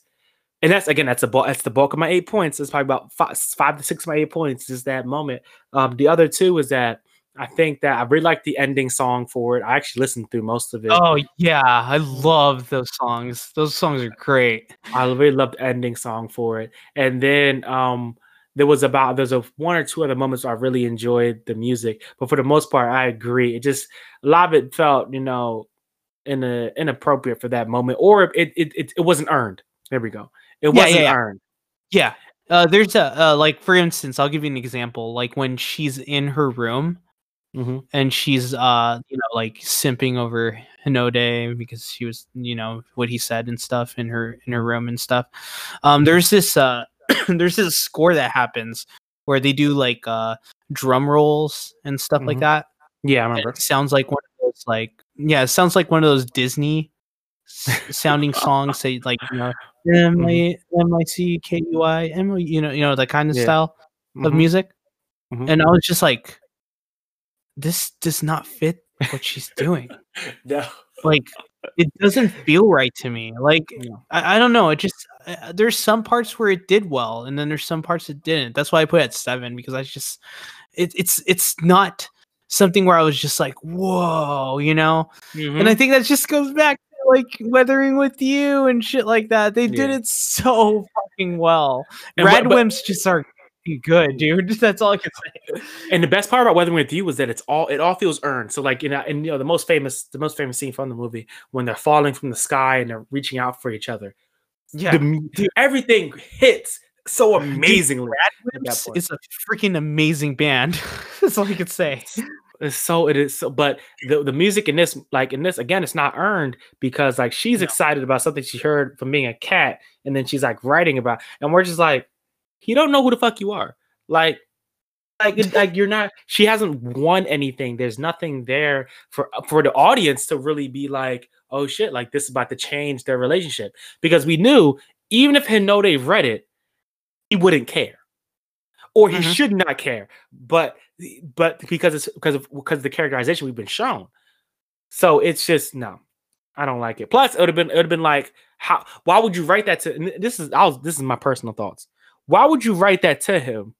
Speaker 1: and that's again that's the bulk that's the bulk of my eight points. It's probably about five, five to six of my eight points is that moment. Um, the other two is that I think that I really like the ending song for it. I actually listened through most of it.
Speaker 2: oh yeah i love those songs those songs are great
Speaker 1: I really loved the ending song for it. And then um there was about there's a one or two other moments where I really enjoyed the music, but for the most part, I agree. It just a lot of it felt, you know, in a inappropriate for that moment, or it it it, it wasn't earned. There we go. It
Speaker 2: Yeah, yeah,
Speaker 1: wasn't
Speaker 2: yeah.
Speaker 1: earned.
Speaker 2: Yeah. Uh, there's a uh, like for instance, I'll give you an example. Like when she's in her room
Speaker 1: Mhm.
Speaker 2: and she's uh you know like simping over Hinode because she was you know what he said and stuff in her in her room and stuff. Um, there's this uh there's this score that happens where they do like uh drum rolls and stuff like
Speaker 1: Mhm.
Speaker 2: that.
Speaker 1: Yeah, I remember.
Speaker 2: It sounds like one of those like yeah, it sounds like one of those Disney sounding songs say like you know M I M I C K U I M you know you know that kind of
Speaker 1: Yeah.
Speaker 2: style of
Speaker 1: Mhm.
Speaker 2: music,
Speaker 1: Mhm.
Speaker 2: and I was just like, this does not fit what she's doing.
Speaker 1: No.
Speaker 2: like it doesn't feel right to me. Like
Speaker 1: No.
Speaker 2: I, I don't know. It just uh, there's some parts where it did well, and then there's some parts it didn't. That's why I put it at seven because I just it, it's it's not something where I was just like whoa, you know.
Speaker 1: Mm-hmm.
Speaker 2: And I think that just goes back to like weathering with you and shit like that. They did it so fucking well.
Speaker 1: And
Speaker 2: Red
Speaker 1: what- but-
Speaker 2: Wimps just are good, dude. That's all I can say.
Speaker 1: And the best part about Weathering with You was that it's all it all feels earned. So like you know, and you know the most famous the most famous scene from the movie when they're falling from the sky and they're reaching out for each other.
Speaker 2: Yeah.
Speaker 1: The mu- everything hits so amazingly.
Speaker 2: Red
Speaker 1: at that
Speaker 2: Wimps
Speaker 1: point.
Speaker 2: is a freaking amazing band. That's all I can say.
Speaker 1: It's so it is so, but the the music in this like in this again it's not earned because like she's
Speaker 2: No.
Speaker 1: excited about something she heard from being a cat and then she's like writing about and we're just like you don't know who the fuck you are. Like like like you're not she hasn't won anything. There's nothing there for for the audience to really be like oh shit like this is about to change their relationship. Because we knew even if Hinode read it he wouldn't care. Or he
Speaker 2: Mhm.
Speaker 1: should not care. But but because it's because of because of the characterization we've been shown. So it's just no. I don't like it. Plus it would have been it would have been like how why would you write that to this is i was this is my personal thoughts why would you write that to him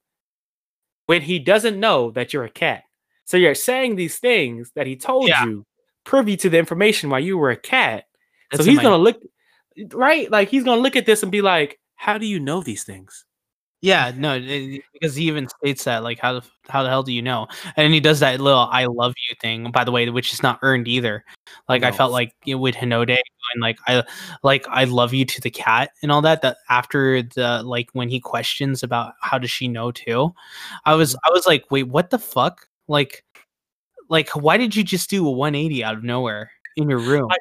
Speaker 1: when he doesn't know that you're a cat? So you're saying these things that he told
Speaker 2: Yeah.
Speaker 1: you privy to the information while you were a cat.
Speaker 2: That's
Speaker 1: so he's
Speaker 2: my-
Speaker 1: gonna look right? Like he's gonna look at this and be like how do you know these things
Speaker 2: Yeah, no, it- because he even states that like how the how the hell do you know? And he does that little "I love you" thing, by the way, which is not earned either. Like I felt like you know, with Hinode and like I like I love you to the cat and all that. That after the like when he questions about how does she know too, I was mm-hmm. I was like, wait, what the fuck? Like, like why did you just do a 180 out of nowhere in your room?
Speaker 1: I-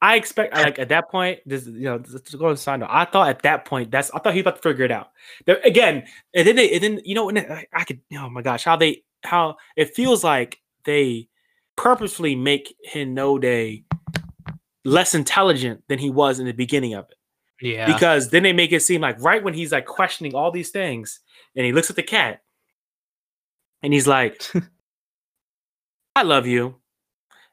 Speaker 1: I expect like at that point, this you know, to go side note, I thought at that point that's I thought he was about to figure it out. There, again, and then they and then you know, and I, I could oh my gosh, how they how it feels like they purposefully make Hinode less intelligent than he was in the beginning of it.
Speaker 2: yeah,
Speaker 1: Because then they make it seem like right when he's like questioning all these things, and he looks at the cat and he's like, I love you.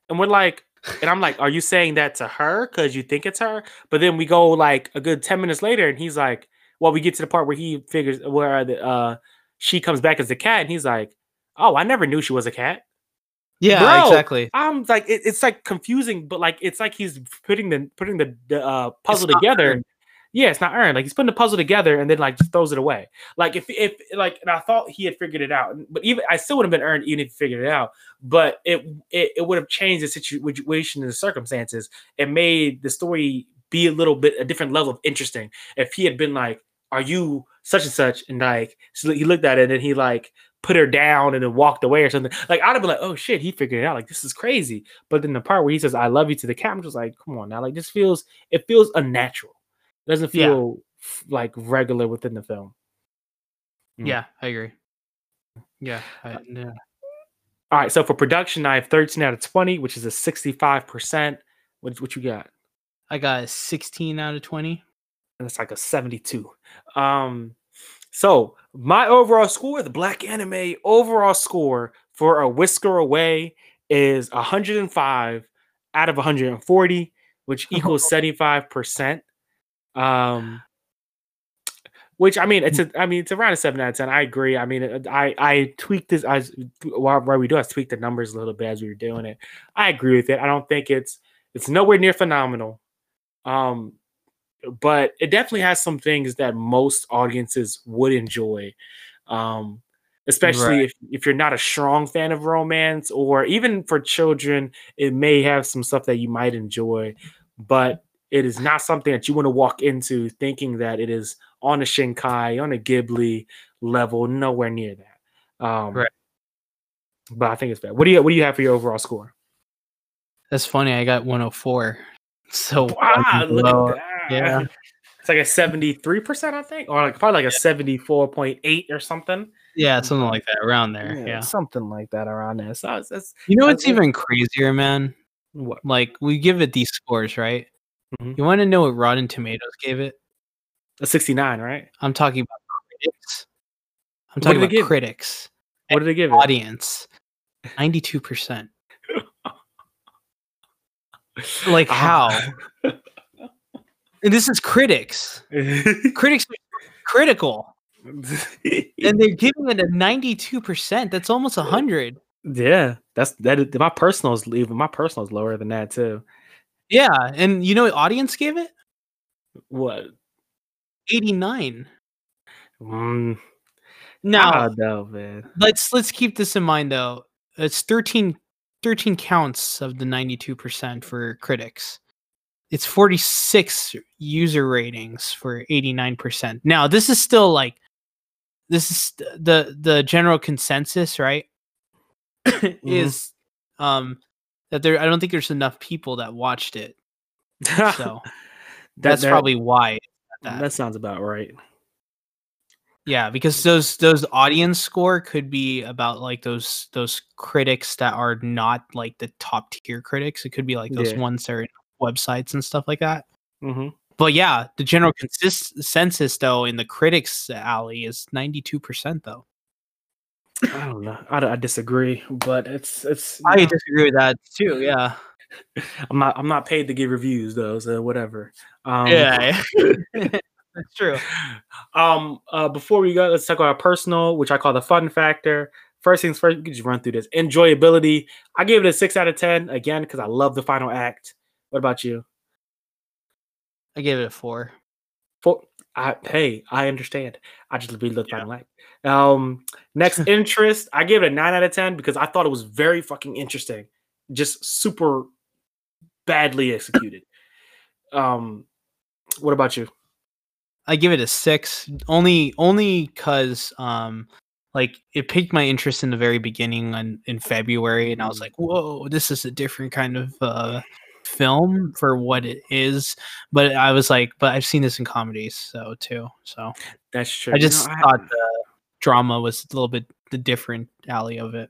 Speaker 1: And we're like, and I'm like, are you saying that to her because you think it's her? But then we go like a good 10 minutes later, and he's like, well, we get to the part where he figures where the uh she comes back as a cat, and he's like, Oh, I never knew she was a cat.
Speaker 2: yeah,
Speaker 1: bro,
Speaker 2: exactly.
Speaker 1: I'm like, it, it's like confusing, but like it's like he's putting the putting the, the uh, puzzle together. Yeah, it's not earned. Like he's putting the puzzle together and then like just throws it away. Like if if like and I thought he had figured it out, but even I still would have been earned even if he figured it out. But it it, it would have changed the situation and the circumstances. It made the story be a little bit a different level of interesting. If he had been like, "Are you such and such?" and like so he looked at it and he like put her down and then walked away or something. Like I'd have been like, "Oh shit, he figured it out." Like this is crazy. But then the part where he says, "I love you" to the cat, I'm just like, "Come on now!" Like this feels it feels unnatural. It doesn't
Speaker 2: Yeah.
Speaker 1: feel f- like regular within the film. Mm.
Speaker 2: Yeah, I agree. Yeah, I, yeah.
Speaker 1: All right, so for production, I have 13 out of 20, which is a 65%. What what you got?
Speaker 2: I got a 16 out of 20.
Speaker 1: and it's like a 72. Um, so my overall score, the black anime overall score for a whisker away is 105 out of 140, which equals 75%. Um, which I mean, it's a, I mean, it's around a seven out of ten. I agree. I mean, I I tweaked this as while, while we do, I tweaked the numbers a little bit as we were doing it. I agree with it. I don't think it's it's nowhere near phenomenal. Um, but it definitely has some things that most audiences would enjoy. Um, especially
Speaker 2: Right.
Speaker 1: if, if you're not a strong fan of romance or even for children, it may have some stuff that you might enjoy, but it is not something that you want to walk into thinking that it is on a Shinkai, on a Ghibli level, nowhere near that. Um,
Speaker 2: Right.
Speaker 1: But I think it's fair. What do you what do you have for your overall score?
Speaker 2: That's funny. I got 104. So
Speaker 1: Ah,
Speaker 2: one
Speaker 1: look at that.
Speaker 2: Yeah.
Speaker 1: It's like a 73%, I think, or like probably like a 74.8 or something.
Speaker 2: yeah, something like that around there. Yeah.
Speaker 1: Something like that around there. So it's, it's
Speaker 2: You know
Speaker 1: That's
Speaker 2: what's
Speaker 1: it.
Speaker 2: even crazier, man?
Speaker 1: what?
Speaker 2: Like we give it these scores, right?
Speaker 1: Mhm.
Speaker 2: You want to know what Rotten Tomatoes gave it?
Speaker 1: A 69, right?
Speaker 2: I'm talking about critics. I'm talking about
Speaker 1: give
Speaker 2: critics.
Speaker 1: What did they give it?
Speaker 2: Audience. 92%. Like how? And this is critics. Critics are critical. And they're giving it a 92%. That's almost 100.
Speaker 1: yeah, that's that my personal's even my personal is lower than that too.
Speaker 2: Yeah, and you know what audience gave it?
Speaker 1: What?
Speaker 2: 89.
Speaker 1: Mm,
Speaker 2: Now,
Speaker 1: know, man.
Speaker 2: let's let's keep this in mind though. It's 13 13 counts of the 92% for critics. It's 46 user ratings for 89%. Now, this is still like this is the the general consensus, right? is um that there I don't think there's enough people that watched it. So
Speaker 1: That-
Speaker 2: that's
Speaker 1: that-
Speaker 2: probably why that.
Speaker 1: that sounds about right.
Speaker 2: Yeah, because those those audience score could be about like those those critics that are not like the top tier critics. It could be like those
Speaker 1: Yeah.
Speaker 2: ones that are in websites and stuff like that.
Speaker 1: hmm
Speaker 2: But yeah, the general consist- census though in the critics alley is ninety two percent though.
Speaker 1: I don't know. I, I disagree, but it's it's.
Speaker 2: I
Speaker 1: know,
Speaker 2: disagree with that too. Yeah,
Speaker 1: I'm not I'm not paid to give reviews though, so whatever. Um,
Speaker 2: yeah, that's true.
Speaker 1: Um. Uh. Before we go, let's talk about personal, which I call the fun factor. First things first, we can just run through this. Enjoyability. I gave it a six out of ten again because I love the final act. What about you?
Speaker 2: I gave it a four.
Speaker 1: For I hey, I understand. I just read the final act. Um. Next interest, I gave it a nine out of ten because I thought it was very fucking interesting. Just super badly executed. um. What about you?
Speaker 2: I give it a six, only only because um like it piqued my interest in the very beginning on, in February, and I was
Speaker 1: Mm.
Speaker 2: like, "Whoa, this is a different kind of uh, film for what it is." But I was like, "But I've seen this in comedies, so too." So
Speaker 1: That's true.
Speaker 2: I
Speaker 1: You know,
Speaker 2: just
Speaker 1: I-
Speaker 2: thought the drama was a little bit the different alley of it.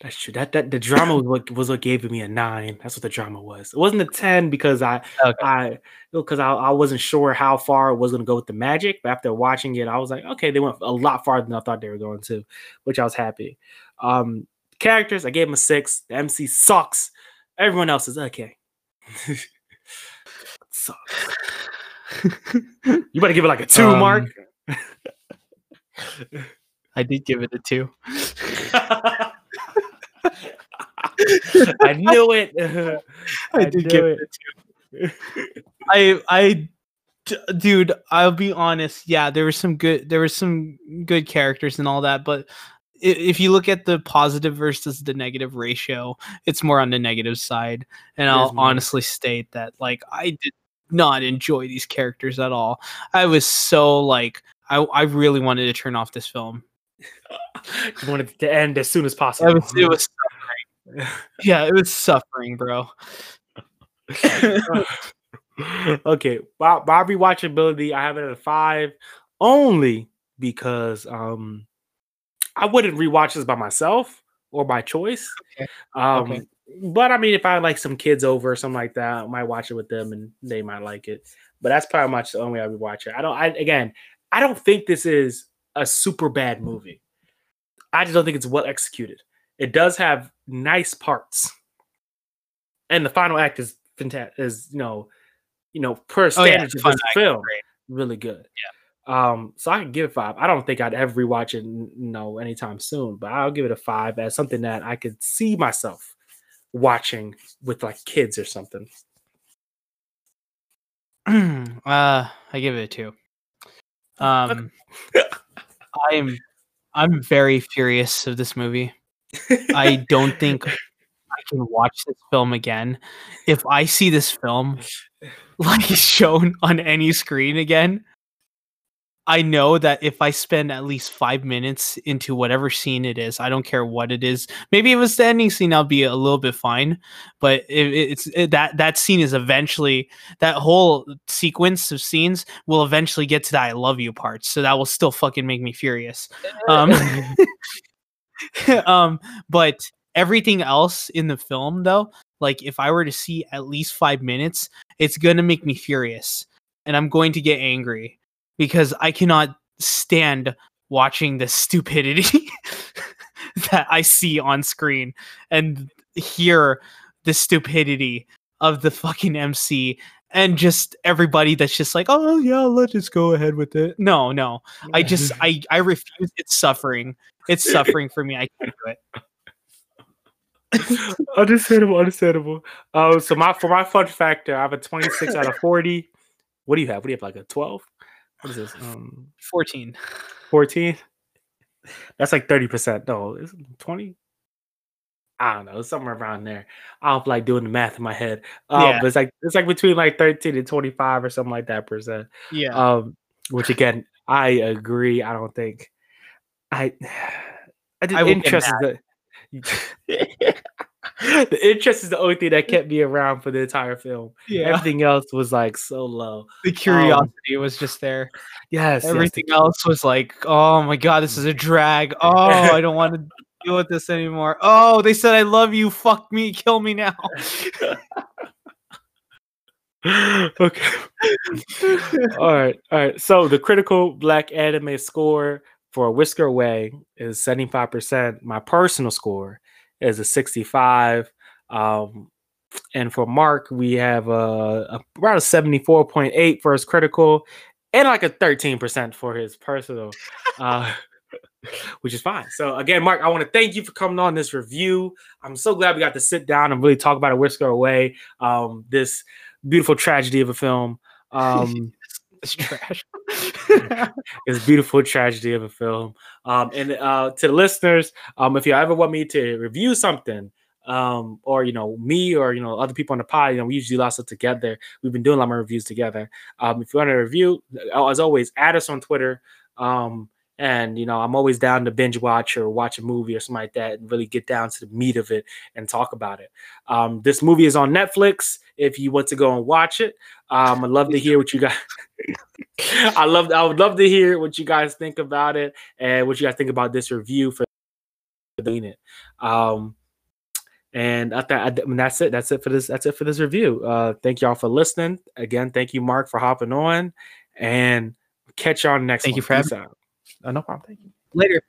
Speaker 1: That's true. That that the drama was what was what gave me a nine. That's what the drama was. It wasn't a ten because I
Speaker 2: Okay.
Speaker 1: I because I, I wasn't sure how far it was going to go with the magic. But after watching it, I was like, okay, they went a lot farther than I thought they were going to, which I was happy. Um, characters, I gave them a six. The MC sucks. Everyone else is okay. Sucks. You better give it like a two, um, Mark.
Speaker 2: I did give it a two.
Speaker 1: I knew it.
Speaker 2: I did give it a I I d- dude, I'll be honest. Yeah, there was some good there was some good characters and all that, but i- if you look at the positive versus the negative ratio, it's more on the negative side. And I'll
Speaker 1: more.
Speaker 2: honestly state that like I did not enjoy these characters at all. I was so like I I really wanted to turn off this film.
Speaker 1: You wanted it to end as soon as possible.
Speaker 2: was, it was suffering. Yeah, it was suffering, bro.
Speaker 1: okay, my, my rewatchability, I have it at a five, only because um I wouldn't rewatch this by myself or by choice.
Speaker 2: Okay.
Speaker 1: Um,
Speaker 2: Okay.
Speaker 1: but I mean, if I had like some kids over or something like that, I might watch it with them and they might like it. But that's probably much the only way I would watch it. I don't. I again, I don't think this is a super bad movie. I just don't think it's well executed. It does have nice parts, and the final act is fantastic. Is you know, you know, per
Speaker 2: Oh, yeah, the
Speaker 1: of this film,
Speaker 2: great.
Speaker 1: really good. Yeah. Um, so I can give it five. I don't think I'd ever rewatch it, you know, anytime soon. But I'll give it a five as something that I could see myself watching with like kids or something.
Speaker 2: uh, I give it a two. Um, I'm I'm very furious of this movie. I don't think I can watch this film again. If I see this film like shown on any screen again, I know that if I spend at least five minutes into whatever scene it is, I don't care what it is. Maybe if it's the ending scene, I'll be a little bit fine. But if it's it, that that scene is eventually that whole sequence of scenes will eventually get to that "I love you" part. So that will still fucking make me furious. Um, um, but everything else in the film, though, like if I were to see at least five minutes, it's gonna make me furious, and I'm going to get angry because I cannot stand watching the stupidity that I see on screen and hear the stupidity of the fucking MC and just everybody that's just like, oh yeah, let's just go ahead with it. No, no, I just I I refuse. It's suffering. It's suffering for me. I can't do
Speaker 1: it. understandable, understandable. Uh, so my for my fun factor, I have a 26 out of 40. What do you have? What do you have? Like a 12? What is this? Um,
Speaker 2: 14.
Speaker 1: 14. That's like 30%. No, it's 20. I don't know, somewhere around there. I don't like doing the math in my head. Um, yeah. but it's like it's like between like 13 and 25 or something like that percent.
Speaker 2: Yeah.
Speaker 1: Um, which again, I agree. I don't think I I did interest the the interest is the only thing that kept me around for the entire film. Yeah. Everything else was like so low.
Speaker 2: The curiosity um, was just there.
Speaker 1: Yes.
Speaker 2: Everything yes, else was like, oh my god, this is a drag. Oh, I don't want to deal with this anymore. Oh, they said I love you. Fuck me, kill me now.
Speaker 1: okay. all right. All right. So the critical black anime score for Whisker Away is 75%. My personal score is a 65. Um, and for Mark, we have a, a around a 74.8 for his critical and like a 13% for his personal. Uh, which is fine. So again, Mark, I want to thank you for coming on this review. I'm so glad we got to sit down and really talk about a Whisker Away, um, this beautiful tragedy of a film. Um,
Speaker 2: it's trash.
Speaker 1: it's beautiful tragedy of a film. Um, and uh, to the listeners, um, if you ever want me to review something, um, or you know me or you know other people on the pod, you know we usually do lots of together. We've been doing a lot of reviews together. Um, if you want to review, as always, add us on Twitter. Um, and you know, I'm always down to binge watch or watch a movie or something like that and really get down to the meat of it and talk about it. Um, this movie is on Netflix. If you want to go and watch it, um, I'd love to hear what you guys. I love. I would love to hear what you guys think about it and what you guys think about this review for doing it. Um, and I, th- I, mean, that's it. That's it for this. That's it for this review. Uh, thank y'all for listening. Again, thank you, Mark, for hopping on, and catch y'all next.
Speaker 2: Thank
Speaker 1: one.
Speaker 2: you for having.
Speaker 1: No problem. Thank you.
Speaker 2: Later.